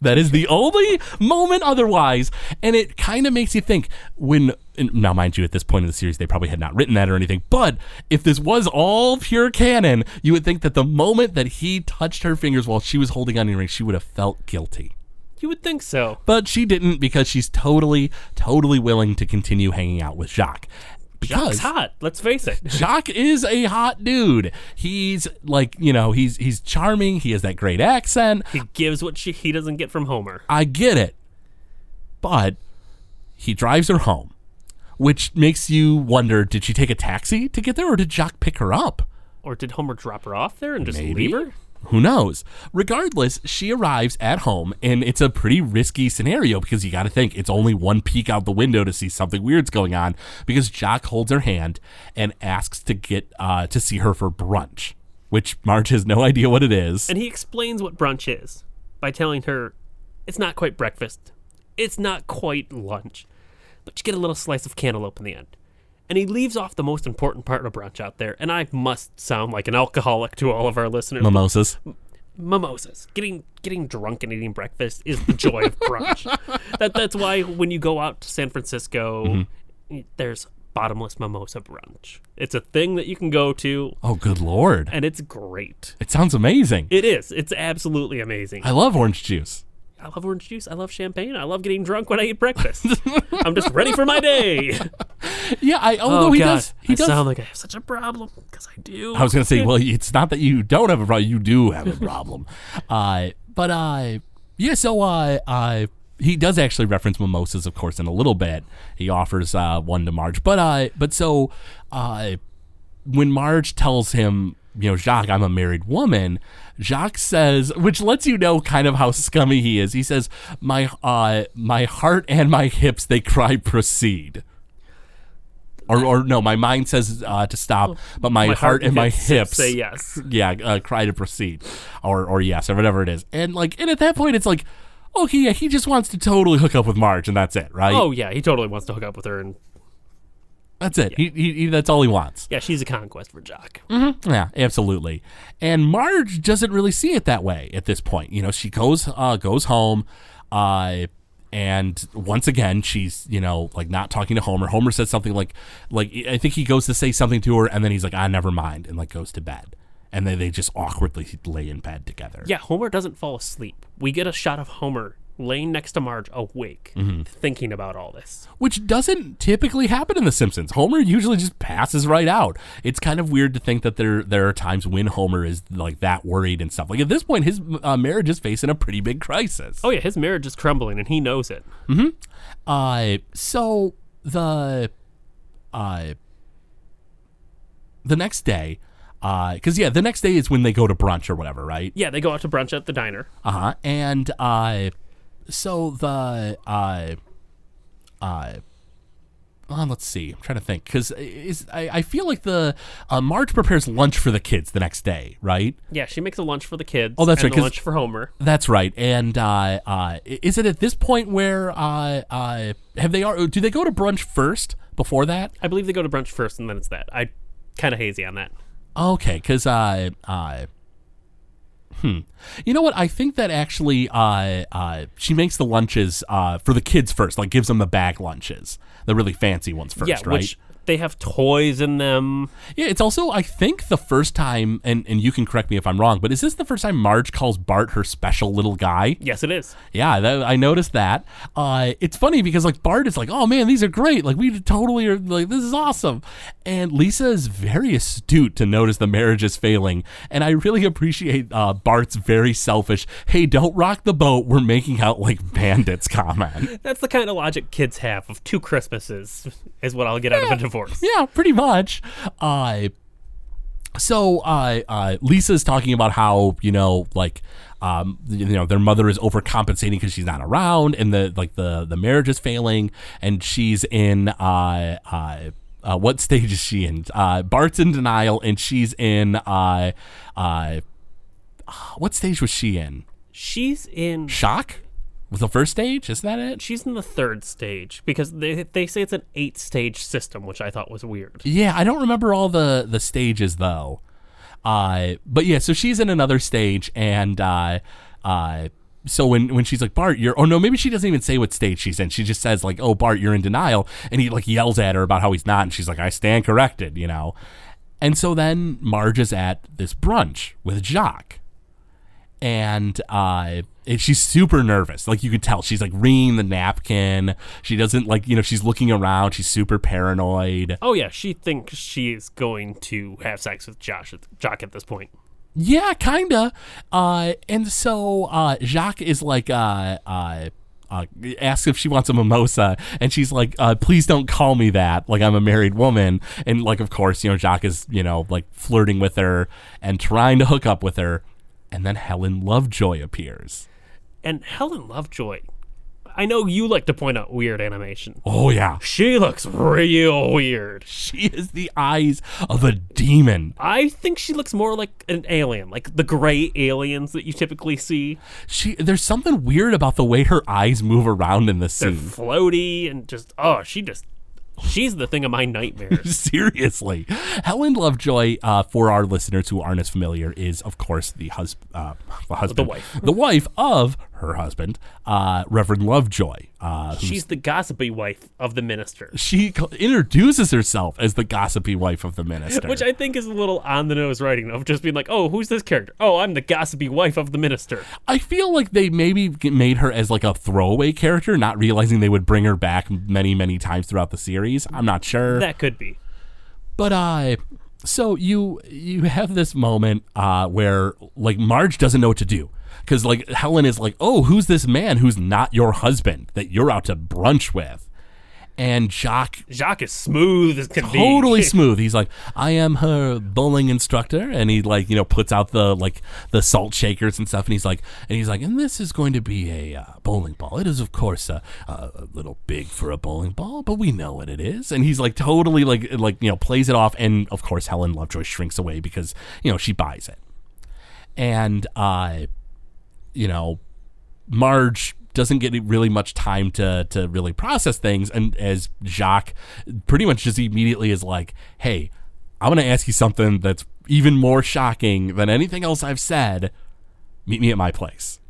That is the only moment otherwise. And it kind of makes you think when, now mind you, at this point in the series, they probably had not written that or anything, but if this was all pure canon, you would think that the moment that he touched her fingers while she was holding on onion rings, she would have felt guilty. You would think so. But she didn't because she's totally, totally willing to continue hanging out with Jacques. Because Jacques hot. Let's face it. Jacques is a hot dude. He's like, you know, he's he's charming. He has that great accent. He gives what she, he doesn't get from Homer. I get it. But he drives her home, which makes you wonder did she take a taxi to get there or did Jacques pick her up? Or did Homer drop her off there and just Maybe. leave her? Who knows? Regardless, she arrives at home, and it's a pretty risky scenario because you got to think it's only one peek out the window to see something weird's going on. Because Jacques holds her hand and asks to get uh, to see her for brunch, which Marge has no idea what it is. And he explains what brunch is by telling her It's not quite breakfast. It's not quite lunch. But you get a little slice of cantaloupe in the end. And he leaves off the most important part of brunch out there. And I must sound like an alcoholic to all of our listeners. Mimosas. Mimosas. Getting getting drunk and eating breakfast is the joy of brunch. That that's why when you go out to San Francisco, mm-hmm. there's bottomless mimosa brunch. It's a thing that you can go to, Oh, good lord. and it's great. It sounds amazing. It is. It's absolutely amazing. I love orange juice. I love orange juice. I love champagne. I love getting drunk when I eat breakfast. I'm just ready for my day. Yeah, I although oh he God, does he I does sound like I have such a problem because I do. I was gonna say, well, it's not that you don't have a problem; you do have a problem. uh, but uh, yeah. So uh, uh, he does actually reference mimosas, of course, in a little bit. He offers uh, one to Marge, but uh, but so uh, when Marge tells him, you know, Jacques, I'm a married woman. Jacques says, which lets you know kind of how scummy he is. He says, "My uh, my heart and my hips, they cry, proceed." Or, or no, my mind says uh, to stop, but my, heart, and my hips say yes. yeah, uh, cry to proceed, or or yes, or whatever it is. And like, and at that point, it's like, okay, yeah, he just wants to totally hook up with Marge, and that's it, right? Oh yeah, he totally wants to hook up with her, and that's it. He, he, he, that's all he wants. yeah, she's a conquest for Jock. Yeah, absolutely. And Marge doesn't really see it that way at this point. You know, she goes uh, goes home, uh, and once again she's you know like not talking to Homer. Homer says something like like I think he goes to say something to her, and then he's like, ah, never mind, and like goes to bed. And then they just awkwardly lay in bed together. Yeah, Homer doesn't fall asleep. We get a shot of Homer laying next to Marge, awake, Mm-hmm. thinking about all this. which doesn't typically happen in The Simpsons. Homer usually just passes right out. It's kind of weird to think that there there are times when Homer is like that worried and stuff. Like at this point, his uh, marriage is facing a pretty big crisis. Oh yeah, his marriage is crumbling, and he knows it. Hmm. Uh, so the uh, the next day, because yeah, the next day is when they go to brunch or whatever, right? Yeah, they go out to brunch at the diner. Uh huh. And uh, so the uh, uh, uh, let's see. I'm trying to think because is I, I feel like the uh, Marge prepares lunch for the kids the next day, right? Yeah, she makes a lunch for the kids. Oh, that's and right, lunch for Homer. That's right. And uh, uh, is it at this point where uh, uh, have they are do they go to brunch first before that? I believe they go to brunch first, and then it's that. I kind of hazy on that. Okay, because uh, uh, hmm, you know what? I think that actually uh, uh, she makes the lunches uh, for the kids first, like gives them the bag lunches, the really fancy ones first, yeah, right? which they have toys in them. Yeah, it's also I think the first time, and and you can correct me if I'm wrong, but is this the first time Marge calls Bart her special little guy? Yes, it is. Yeah, that, I noticed that. Uh, it's funny because like Bart is like, "Oh man, these are great! Like we totally are like this is awesome," and Lisa is very astute to notice the marriage is failing, and I really appreciate uh, Bart's very selfish, "Hey, don't rock the boat. We're making out like bandits" comment. That's the kind of logic kids have of two Christmases is what I'll get out of a divorce. Yeah, pretty much. Uh, so uh, uh, Lisa's talking about how you know like um, you know their mother is overcompensating because she's not around and the like the the marriage is failing and she's in uh, uh, uh, what stage is she in? Uh, Bart's in denial and she's in uh, uh, what stage was she in? She's in Shock was the first stage. Is that it? she's in the third stage because they they say it's an eight stage system, which I thought was weird. Yeah, I don't remember all the the stages though. Uh, but yeah, so she's in another stage, and uh, uh, so when when she's like Bart, you're, oh no, maybe she doesn't even say what stage she's in. She just says like, "Oh, Bart, you're in denial," and he like yells at her about how he's not, and she's like, "I stand corrected," you know. And so then Marge is at this brunch with Jacques, and uh, and she's super nervous. Like you could tell, she's like wringing the napkin. She doesn't like, you know, she's looking around. She's super paranoid. Oh yeah, she thinks she is going to have sex with Josh, Jock at this point. Yeah, kinda. Uh, and so uh, Jacques is like, uh, uh, uh, asks if she wants a mimosa, and she's like, uh, "Please don't call me that. Like I'm a married woman." And like, of course, you know, Jacques is, you know, like flirting with her and trying to hook up with her, and then Helen Lovejoy appears. And Helen Lovejoy, I know you like to point out weird animation. Oh yeah, She looks real weird. she has the eyes of a demon. I think she looks more like an alien, like the gray aliens that you typically see. She there's something weird about the way her eyes move around in the scene. They're scene. floaty and just oh, she just she's the thing of my nightmares. Seriously, Helen Lovejoy, uh, for our listeners who aren't as familiar, is of course the husband, uh, the husband, wife. the wife of her husband, uh, Reverend Lovejoy. Uh, she's the gossipy wife of the minister. she introduces herself as the gossipy wife of the minister, Which I think is a little on the nose writing of just being like, oh, who's this character? Oh, I'm the gossipy wife of the minister. I feel like they maybe made her as like a throwaway character, not realizing they would bring her back many, many times throughout the series. I'm not sure. That could be. But uh so you you have this moment uh where like Marge doesn't know what to do cuz like Helen is like, "Oh, who's this man who's not your husband that you're out to brunch with?" And Jacques Jacques is smooth as can be. totally smooth. He's like, "I am her bowling instructor." And he like, you know, puts out the like the salt shakers and stuff and he's like and he's like, "And this is going to be a uh, bowling ball. It is of course a, a little big for a bowling ball, but we know what it is." And he's like totally like like, you know, plays it off and of course Helen Lovejoy shrinks away because, you know, she buys it. And uh you know, Marge doesn't get really much time to to really process things, and as Jacques pretty much just immediately is like, "Hey, I'm gonna ask you something that's even more shocking than anything else I've said. Meet me at my place."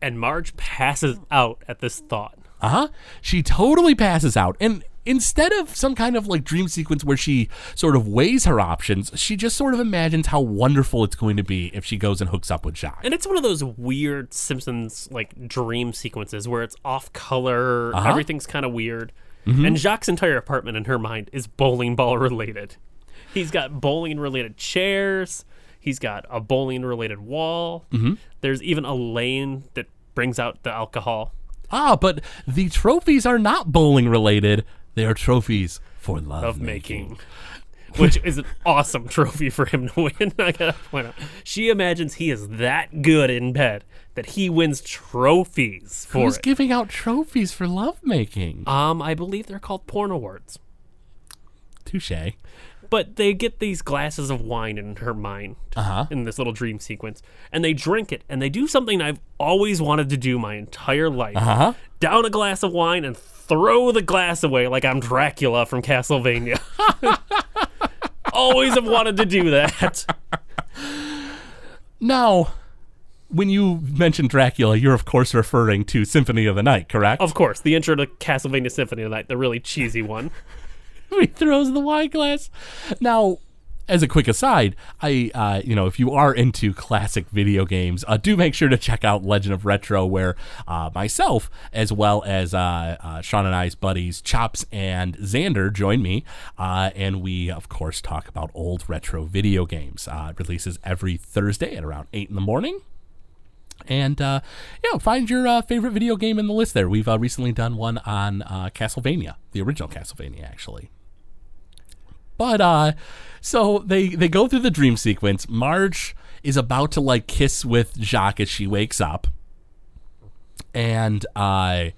And Marge passes out at this thought. Uh huh. She totally passes out, and instead of some kind of like dream sequence where she sort of weighs her options, she just sort of imagines how wonderful it's going to be if she goes and hooks up with Jacques. And it's one of those weird Simpsons like dream sequences where it's off color, Uh-huh. everything's kind of weird. And Jacques' entire apartment in her mind is bowling ball related. He's got bowling related chairs, he's got a bowling related wall. Mm-hmm. There's even a lane that brings out the alcohol. Ah, but the trophies are not bowling related. They are trophies for love, of making. Which is an awesome trophy for him to win. I gotta point out. She imagines he is that good in bed that he wins trophies for Who's it. giving out trophies for lovemaking? um, I believe they're called porn awards. Touche. But they get these glasses of wine in her mind Uh-huh. in this little dream sequence, and they drink it, and they do something I've always wanted to do my entire life. Uh-huh. Down a glass of wine and throw the glass away like I'm Dracula from Castlevania. always have wanted to do that. Now, when you mention Dracula, you're of course referring to Symphony of the Night, correct? Of course, the intro to Castlevania Symphony of the Night, the really cheesy one. he throws the wine glass. Now, as a quick aside, I, uh, you know, if you are into classic video games, uh, do make sure to check out Legend of Retro, where uh, myself, as well as uh, uh, Sean and I's buddies Chops and Xander, join me, uh, and we, of course, talk about old retro video games. It releases every Thursday at around eight in the morning. And uh, yeah, find your favorite video game in the list there. We've recently done one on Castlevania, the original Castlevania, actually. But uh, so they they go through the dream sequence. Marge is about to like kiss with Jacques as she wakes up, and uh,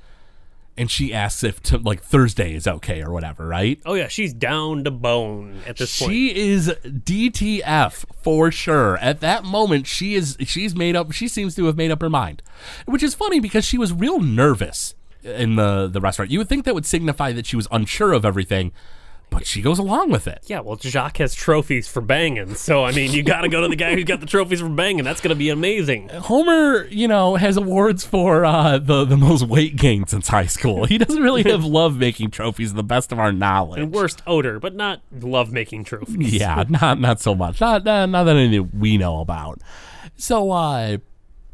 and she asks if to, like Thursday is okay or whatever, right? Oh yeah, she's down to bone at this point. She is DTF for sure. At that moment, she is she's made up. She seems to have made up her mind, which is funny because she was real nervous in the the restaurant. You would think that would signify that she was unsure of everything, but she goes along with it. Yeah, well, Jacques has trophies for banging, so I mean, you got to go to the guy who's got the trophies for banging. That's going to be amazing. Homer, you know, has awards for uh, the the most weight gain since high school. He doesn't really have love making trophies, to the best of our knowledge. And worst odor, but not love-making trophies. yeah, not not so much. Not uh, not that anything we know about. So uh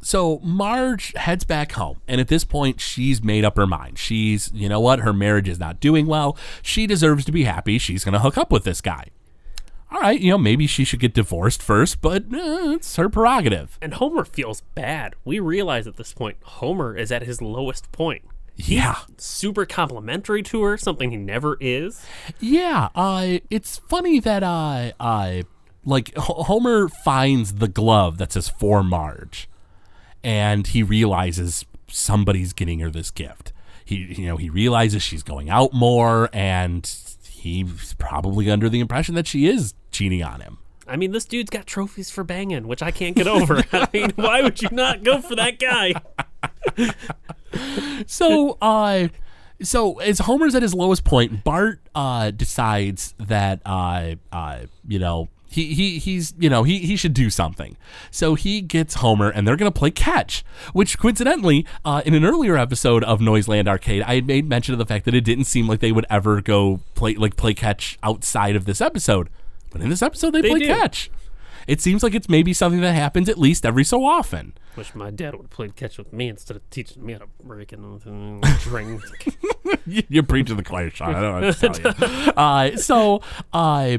so Marge heads back home, and at this point, she's made up her mind. She's, you know what, her marriage is not doing well. She deserves to be happy. She's gonna hook up with this guy. All right, you know, maybe she should get divorced first, but uh, it's her prerogative. And Homer feels bad. We realize at this point Homer is at his lowest point. Yeah, Super complimentary to her, something he never is. yeah. Uh, it's funny that uh, uh, like H- Homer finds the glove that says for Marge, and he realizes somebody's getting her this gift. He, you know, he realizes she's going out more, and he's probably under the impression that she is cheating on him. I mean, this dude's got trophies for banging, which I can't get over. I mean, why would you not go for that guy? So, uh, so as Homer's at his lowest point, Bart uh, decides that uh, uh, you know he, he he's you know he he should do something. So he gets Homer and they're gonna play catch. Which coincidentally, uh, in an earlier episode of Noiseland Arcade, I had made mention of the fact that it didn't seem like they would ever go play like play catch outside of this episode. But in this episode, they, play do. catch. It seems like it's maybe something that happens at least every so often. Wish my dad would have played catch with me instead of teaching me how to break and drink. You're preaching the choir, Sean. I don't know what to tell you. Uh, so, uh,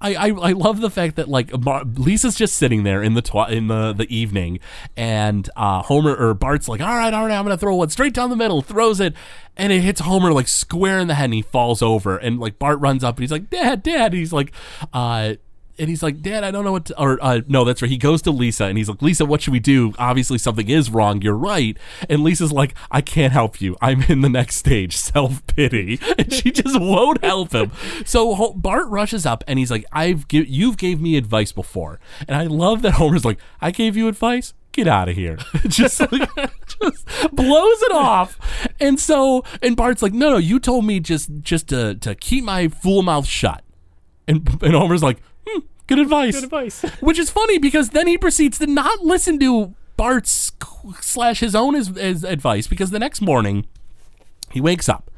I, I I love the fact that like Mar- Lisa's just sitting there in the twi- in the the evening, and uh, Homer or Bart's like, all right, all right, I'm gonna throw one straight down the middle, throws it, and it hits Homer like square in the head, and he falls over, and like Bart runs up, and he's like, Dad, Dad, and he's like, uh. And he's like, Dad, I don't know what to, or uh, no, that's right. He goes to Lisa and he's like, Lisa, what should we do? Obviously, something is wrong. You're right. And Lisa's like, I can't help you. I'm in the next stage, self pity, and she just won't help him. So Bart rushes up and he's like, I've you've gave me advice before, and I love that Homer's like, I gave you advice. Get out of here. just like, just blows it off. And so, and Bart's like, no, no, you told me just, just to, to keep my fool mouth shut. And, and Homer's like, good advice. Good advice. Which is funny because then he proceeds to not listen to Bart's slash his own as, advice because the next morning he wakes up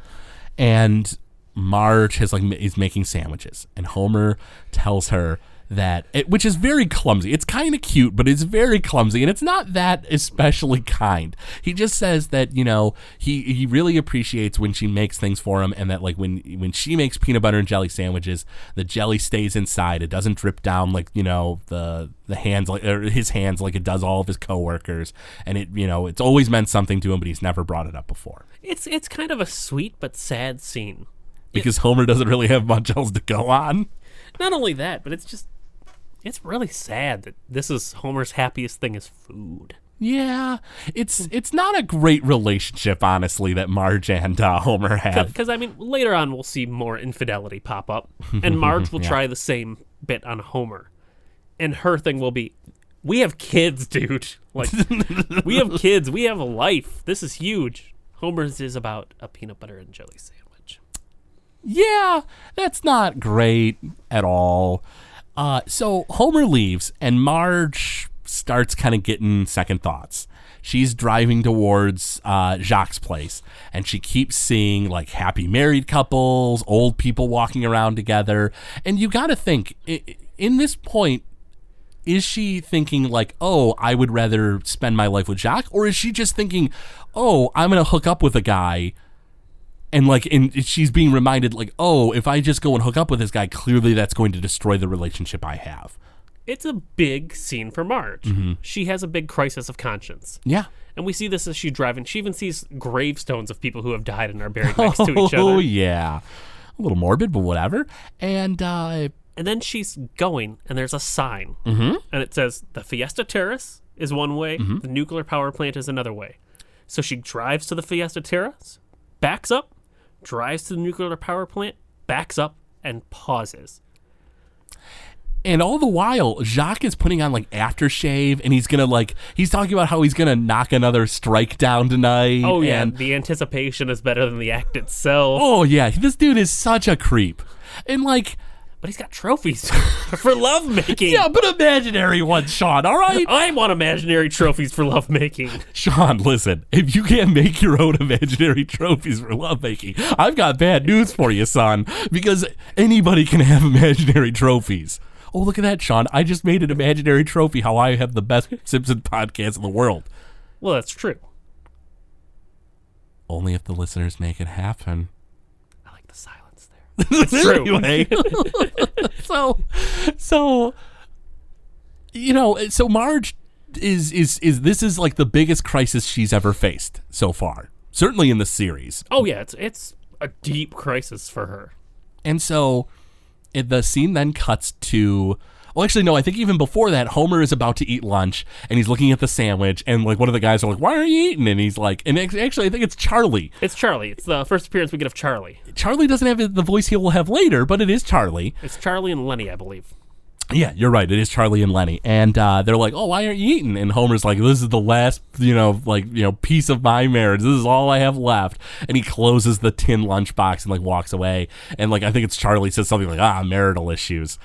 and Marge has like is making sandwiches and Homer tells her that it, which is very clumsy. It's kind of cute, but it's very clumsy and it's not that especially kind. He just says that, you know, he he really appreciates when she makes things for him and that like when when she makes peanut butter and jelly sandwiches, the jelly stays inside. It doesn't drip down like, you know, the the hands like or his hands like it does all of his coworkers and it, you know, it's always meant something to him, but he's never brought it up before. It's it's kind of a sweet but sad scene. Because Homer doesn't really have much else to go on. Not only that, but it's just it's really sad that this is Homer's happiest thing is food. Yeah, it's it's not a great relationship, honestly, that Marge and uh, Homer have. Because I mean, later on we'll see more infidelity pop up, and Marge will try the same bit on Homer, and her thing will be, "We have kids, dude. Like, we have kids. We have a life. This is huge." Homer's is about a peanut butter and jelly sandwich. Yeah, that's not great at all. Uh, so Homer leaves, and Marge starts kind of getting second thoughts. She's driving towards uh, Jacques' place, and she keeps seeing like happy married couples, old people walking around together. And you got to think, in this point, is she thinking like, oh, I would rather spend my life with Jacques, or is she just thinking, oh, I'm gonna hook up with a guy, and like, and she's being reminded like, oh, if I just go and hook up with this guy, clearly that's going to destroy the relationship I have. It's a big scene for Marge. She has a big crisis of conscience. Yeah. And we see this as she's driving. She even sees gravestones of people who have died and are buried next to each other. Oh yeah, a little morbid, but whatever. And uh, And then she's going, and there's a sign. Mm-hmm. And it says, the Fiesta Terrace is one way, the nuclear power plant is another way. So she drives to the Fiesta Terrace, backs up, drives to the nuclear power plant, backs up, and pauses. and all the while, Jacques is putting on like aftershave, and he's gonna like he's talking about how he's gonna knock another strike down tonight. Oh, yeah, and the anticipation is better than the act itself. oh yeah, this dude is such a creep, and like. But he's got trophies for lovemaking. Yeah, but imaginary ones, Sean. All right, I want imaginary trophies for lovemaking. Sean. Listen, if you can't make your own imaginary trophies for lovemaking, I've got bad news for you, son. Because anybody can have imaginary trophies. Oh, look at that, Sean! I just made an imaginary trophy. How I have the best Simpson podcast in the world. Well, that's true. Only if the listeners make it happen. I like the silence there. It's true. Anyway, so, so, you know, so Marge is is is this is like the biggest crisis she's ever faced so far. Certainly in the series. Oh yeah, it's it's a deep crisis for her. And so it, the scene then cuts to Oh, actually, no. I think even before that, Homer is about to eat lunch, and he's looking at the sandwich, and like one of the guys are like, "Why are you eating?" And he's like, and actually, I think it's Charlie. It's Charlie. It's the first appearance we get of Charlie. Charlie doesn't have the voice he will have later, but it is Charlie. It's Charlie and Lenny, I believe. Yeah, you're right. It is Charlie and Lenny, and uh, they're like, "Oh, why aren't you eating?" And Homer's like, "This is the last, you know, like you know, piece of my marriage. This is all I have left." And he closes the tin lunchbox and like walks away. And like I think it's Charlie says something like, "Ah, marital issues."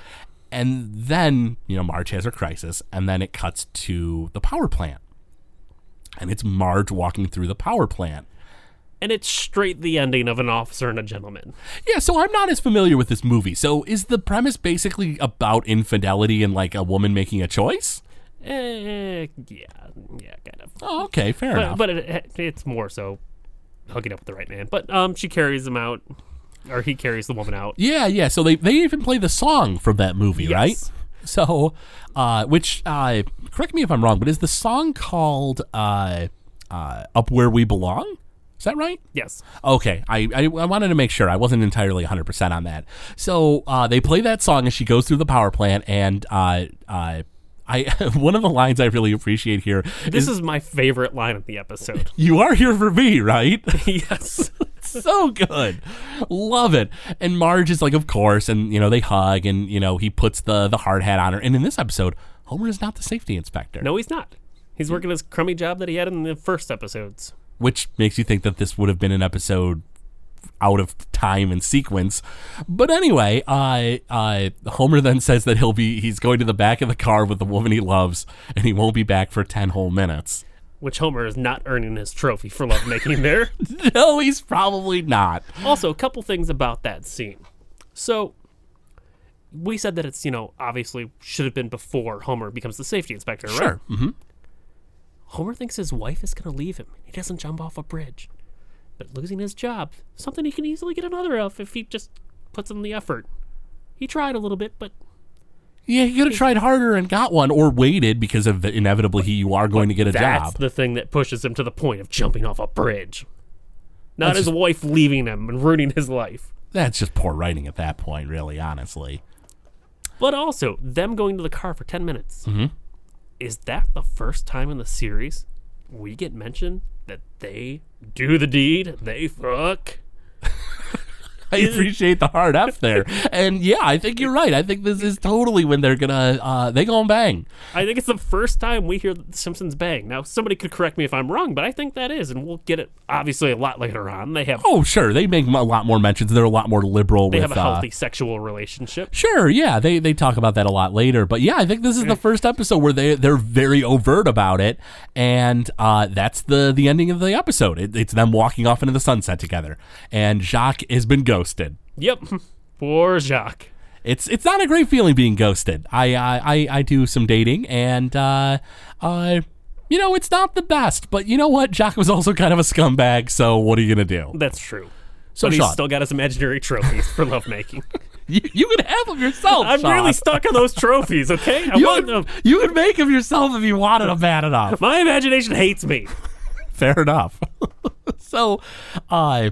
And then you know, Marge has her crisis, and then it cuts to the power plant, and it's Marge walking through the power plant. And it's straight the ending of an officer and a gentleman. Yeah, so I'm not as familiar with this movie. So is the premise basically about infidelity and like a woman making a choice? Eh, yeah, yeah, kind of. Oh, okay, fair But, enough. but it, it's more so hooking up with the right man. But um, she carries him out, or he carries the woman out. Yeah, yeah. So they they even play the song from that movie, right? Yes. So, uh, which uh, correct me if I'm wrong, but is the song called uh, uh, "Up Where We Belong"? Is that right? Yes. Okay, I, I, I wanted to make sure I wasn't entirely 100% on that. So uh, they play that song as she goes through the power plant, and uh, uh, I one of the lines I really appreciate here This is my favorite line of the episode. "You are here for me, right?" yes. So good. Love it. And Marge is like, of course, and you know, they hug and you know, he puts the the hard hat on her. And in this episode, Homer is not the safety inspector. No, he's not. He's working his crummy job that he had in the first episodes. Which makes you think that this would have been an episode out of time and sequence. But anyway, uh, uh, Homer then says that he'll be he's going to the back of the car with the woman he loves, and he won't be back for ten whole minutes. Which Homer is not earning his trophy for lovemaking there. no, he's probably not. Also, a couple things about that scene. So, we said that it's, you know, obviously should have been before Homer becomes the safety inspector, right? Sure. hmm Homer thinks his wife is going to leave him. He doesn't jump off a bridge. But losing his job, something he can easily get another of if he just puts in the effort. He tried a little bit, but Yeah, he could have tried harder and got one, or waited because of inevitably he you are going to get a job. that's job. the thing that pushes him to the point of jumping off a bridge. Not That's his just- wife leaving him and ruining his life. That's just poor writing at that point, really, honestly. But also, them going to the car for 10 minutes. Mhm. Is that the first time in the series we get mentioned that they do the deed? They fuck? I appreciate the hard F there. And yeah, I think you're right. I think this is totally when they're gonna uh they gonna bang. I think it's the first time we hear the Simpsons bang. Now, somebody could correct me if I'm wrong, but I think that is, and we'll get it obviously a lot later on. They have Oh sure, they make a lot more mentions. They're a lot more liberal they with have a uh, healthy sexual relationship. Sure, yeah, they they talk about that a lot later. But yeah, I think this is the first episode where they they're very overt about it, and uh, that's the the ending of the episode. It, it's them walking off into the sunset together, and Jacques has been ghosted. Yep, poor Jacques. It's it's not a great feeling being ghosted. I I I, I do some dating, and uh, uh, you know it's not the best. But you know what? Jacques was also kind of a scumbag. So what are you gonna do? That's true. So but he's Sean, still got his imaginary trophies for lovemaking. you, you could have them yourself. I'm Sean. really stuck on those trophies, okay? I You want would, them. you would make them yourself if you wanted them bad enough. My imagination hates me. Fair enough. so, uh,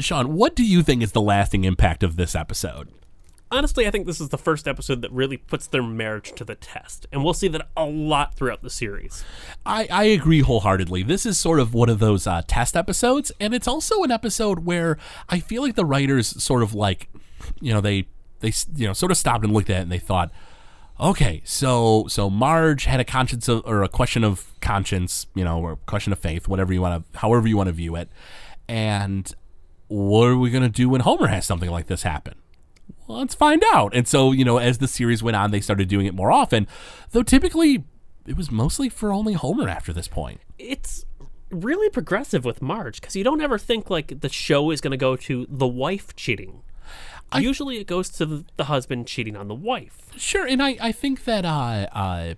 Sean, what do you think is the lasting impact of this episode? Honestly, I think this is the first episode that really puts their marriage to the test, and we'll see that a lot throughout the series. I, I agree wholeheartedly. This is sort of one of those uh, test episodes, and it's also an episode where I feel like the writers sort of like, you know, they they you know sort of stopped and looked at it and they thought, okay, so so Marge had a conscience of, or a question of conscience, you know, or a question of faith, whatever you want to, however you want to view it, and what are we gonna do when Homer has something like this happen? Well, let's find out. And so, you know, as the series went on, they started doing it more often, though typically it was mostly for only Homer after this point. It's really progressive with Marge because you don't ever think like the show is going to go to the wife cheating. Usually, it goes to the, the husband cheating on the wife. Sure, and I, I think that uh, uh,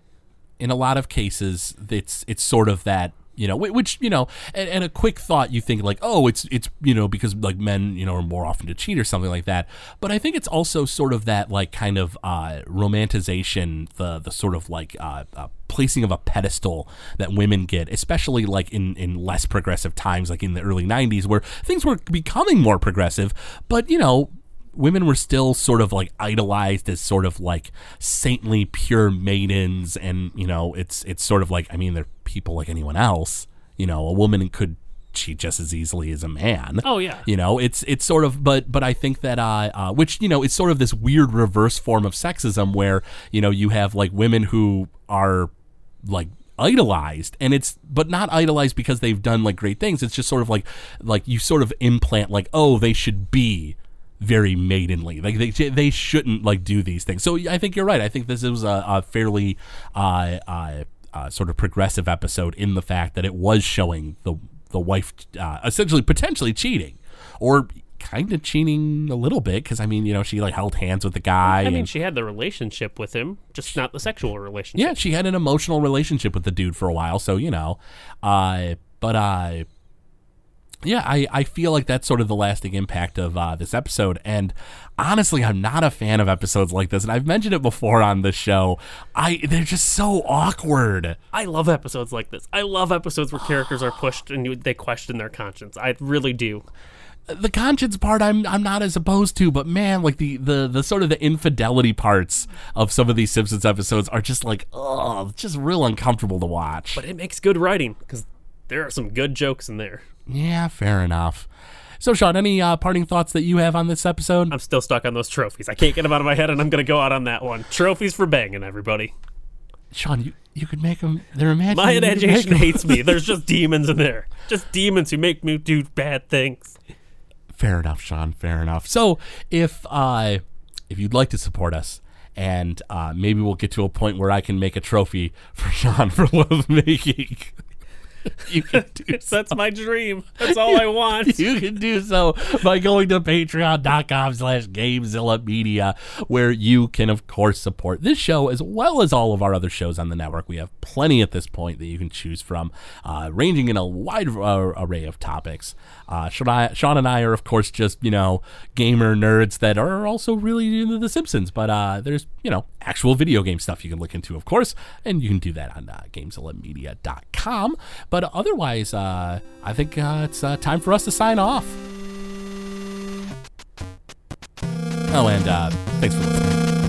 in a lot of cases, it's it's sort of that you know, which you know, and, and a quick thought, you think like, oh, it's it's you know because like men you know are more often to cheat or something like that. But I think it's also sort of that like kind of uh, romanticization, the the sort of like uh, uh, placing of a pedestal that women get, especially like in in less progressive times, like in the early '90s, where things were becoming more progressive. But you know, women were still sort of like idolized as sort of like saintly, pure maidens, and you know, it's it's sort of like I mean, they're people like anyone else. You know, a woman could cheat just as easily as a man. Oh, yeah. You know, it's it's sort of, but but I think that uh, uh, which you know, it's sort of this weird reverse form of sexism where you know you have like women who are like idolized and it's but not idolized because they've done like great things it's just sort of like like you sort of implant like oh they should be very maidenly like they they shouldn't like do these things so i think you're right i think this was a, a fairly uh, uh, uh, sort of progressive episode in the fact that it was showing the the wife uh, essentially potentially cheating or kind of cheating a little bit because I mean, you know, she like held hands with the guy. I mean, and- she had the relationship with him, just not the sexual relationship. yeah, she had an emotional relationship with the dude for a while, so you know. Uh, but uh, yeah, I, I feel like that's sort of the lasting impact of uh, this episode. And honestly, I'm not a fan of episodes like this, and I've mentioned it before on the show. I they're just so awkward. I love episodes like this. I love episodes where characters are pushed and you, they question their conscience. I really do. the conscience part I'm I'm not as opposed to, but man, like the the the sort of the infidelity parts of some of these Simpsons episodes are just like oh, just real uncomfortable to watch. But it makes good writing because there are some good jokes in there. Yeah, fair enough. So Sean, any uh, parting thoughts that you have on this episode? I'm still stuck on those trophies. I can't get them out of my head, and I'm going to go out on that one. Trophies for banging, everybody. Sean, you you could make them. They're imaginary. My You could make imagination hates me. There's just demons in there. Just demons who make me do bad things. Fair enough, Sean. Fair enough. So if uh if you'd like to support us, and uh, maybe we'll get to a point where I can make a trophy for Sean for love making. You can do That's my dream. That's all I want. you can do so by going to patreon.com slash gamezilla media where you can of course support this show as well as all of our other shows on the network we have plenty at this point that you can choose from uh, ranging in a wide uh, array of topics uh, Sean, and I are of course just you know gamer nerds that are also really into the simpsons. But uh, there's you know actual video game stuff you can look into of course. And you can do that on uh, gamezillamedia.com but otherwise uh, i think uh, it's uh, time for us to sign off. Oh, and uh, thanks for listening.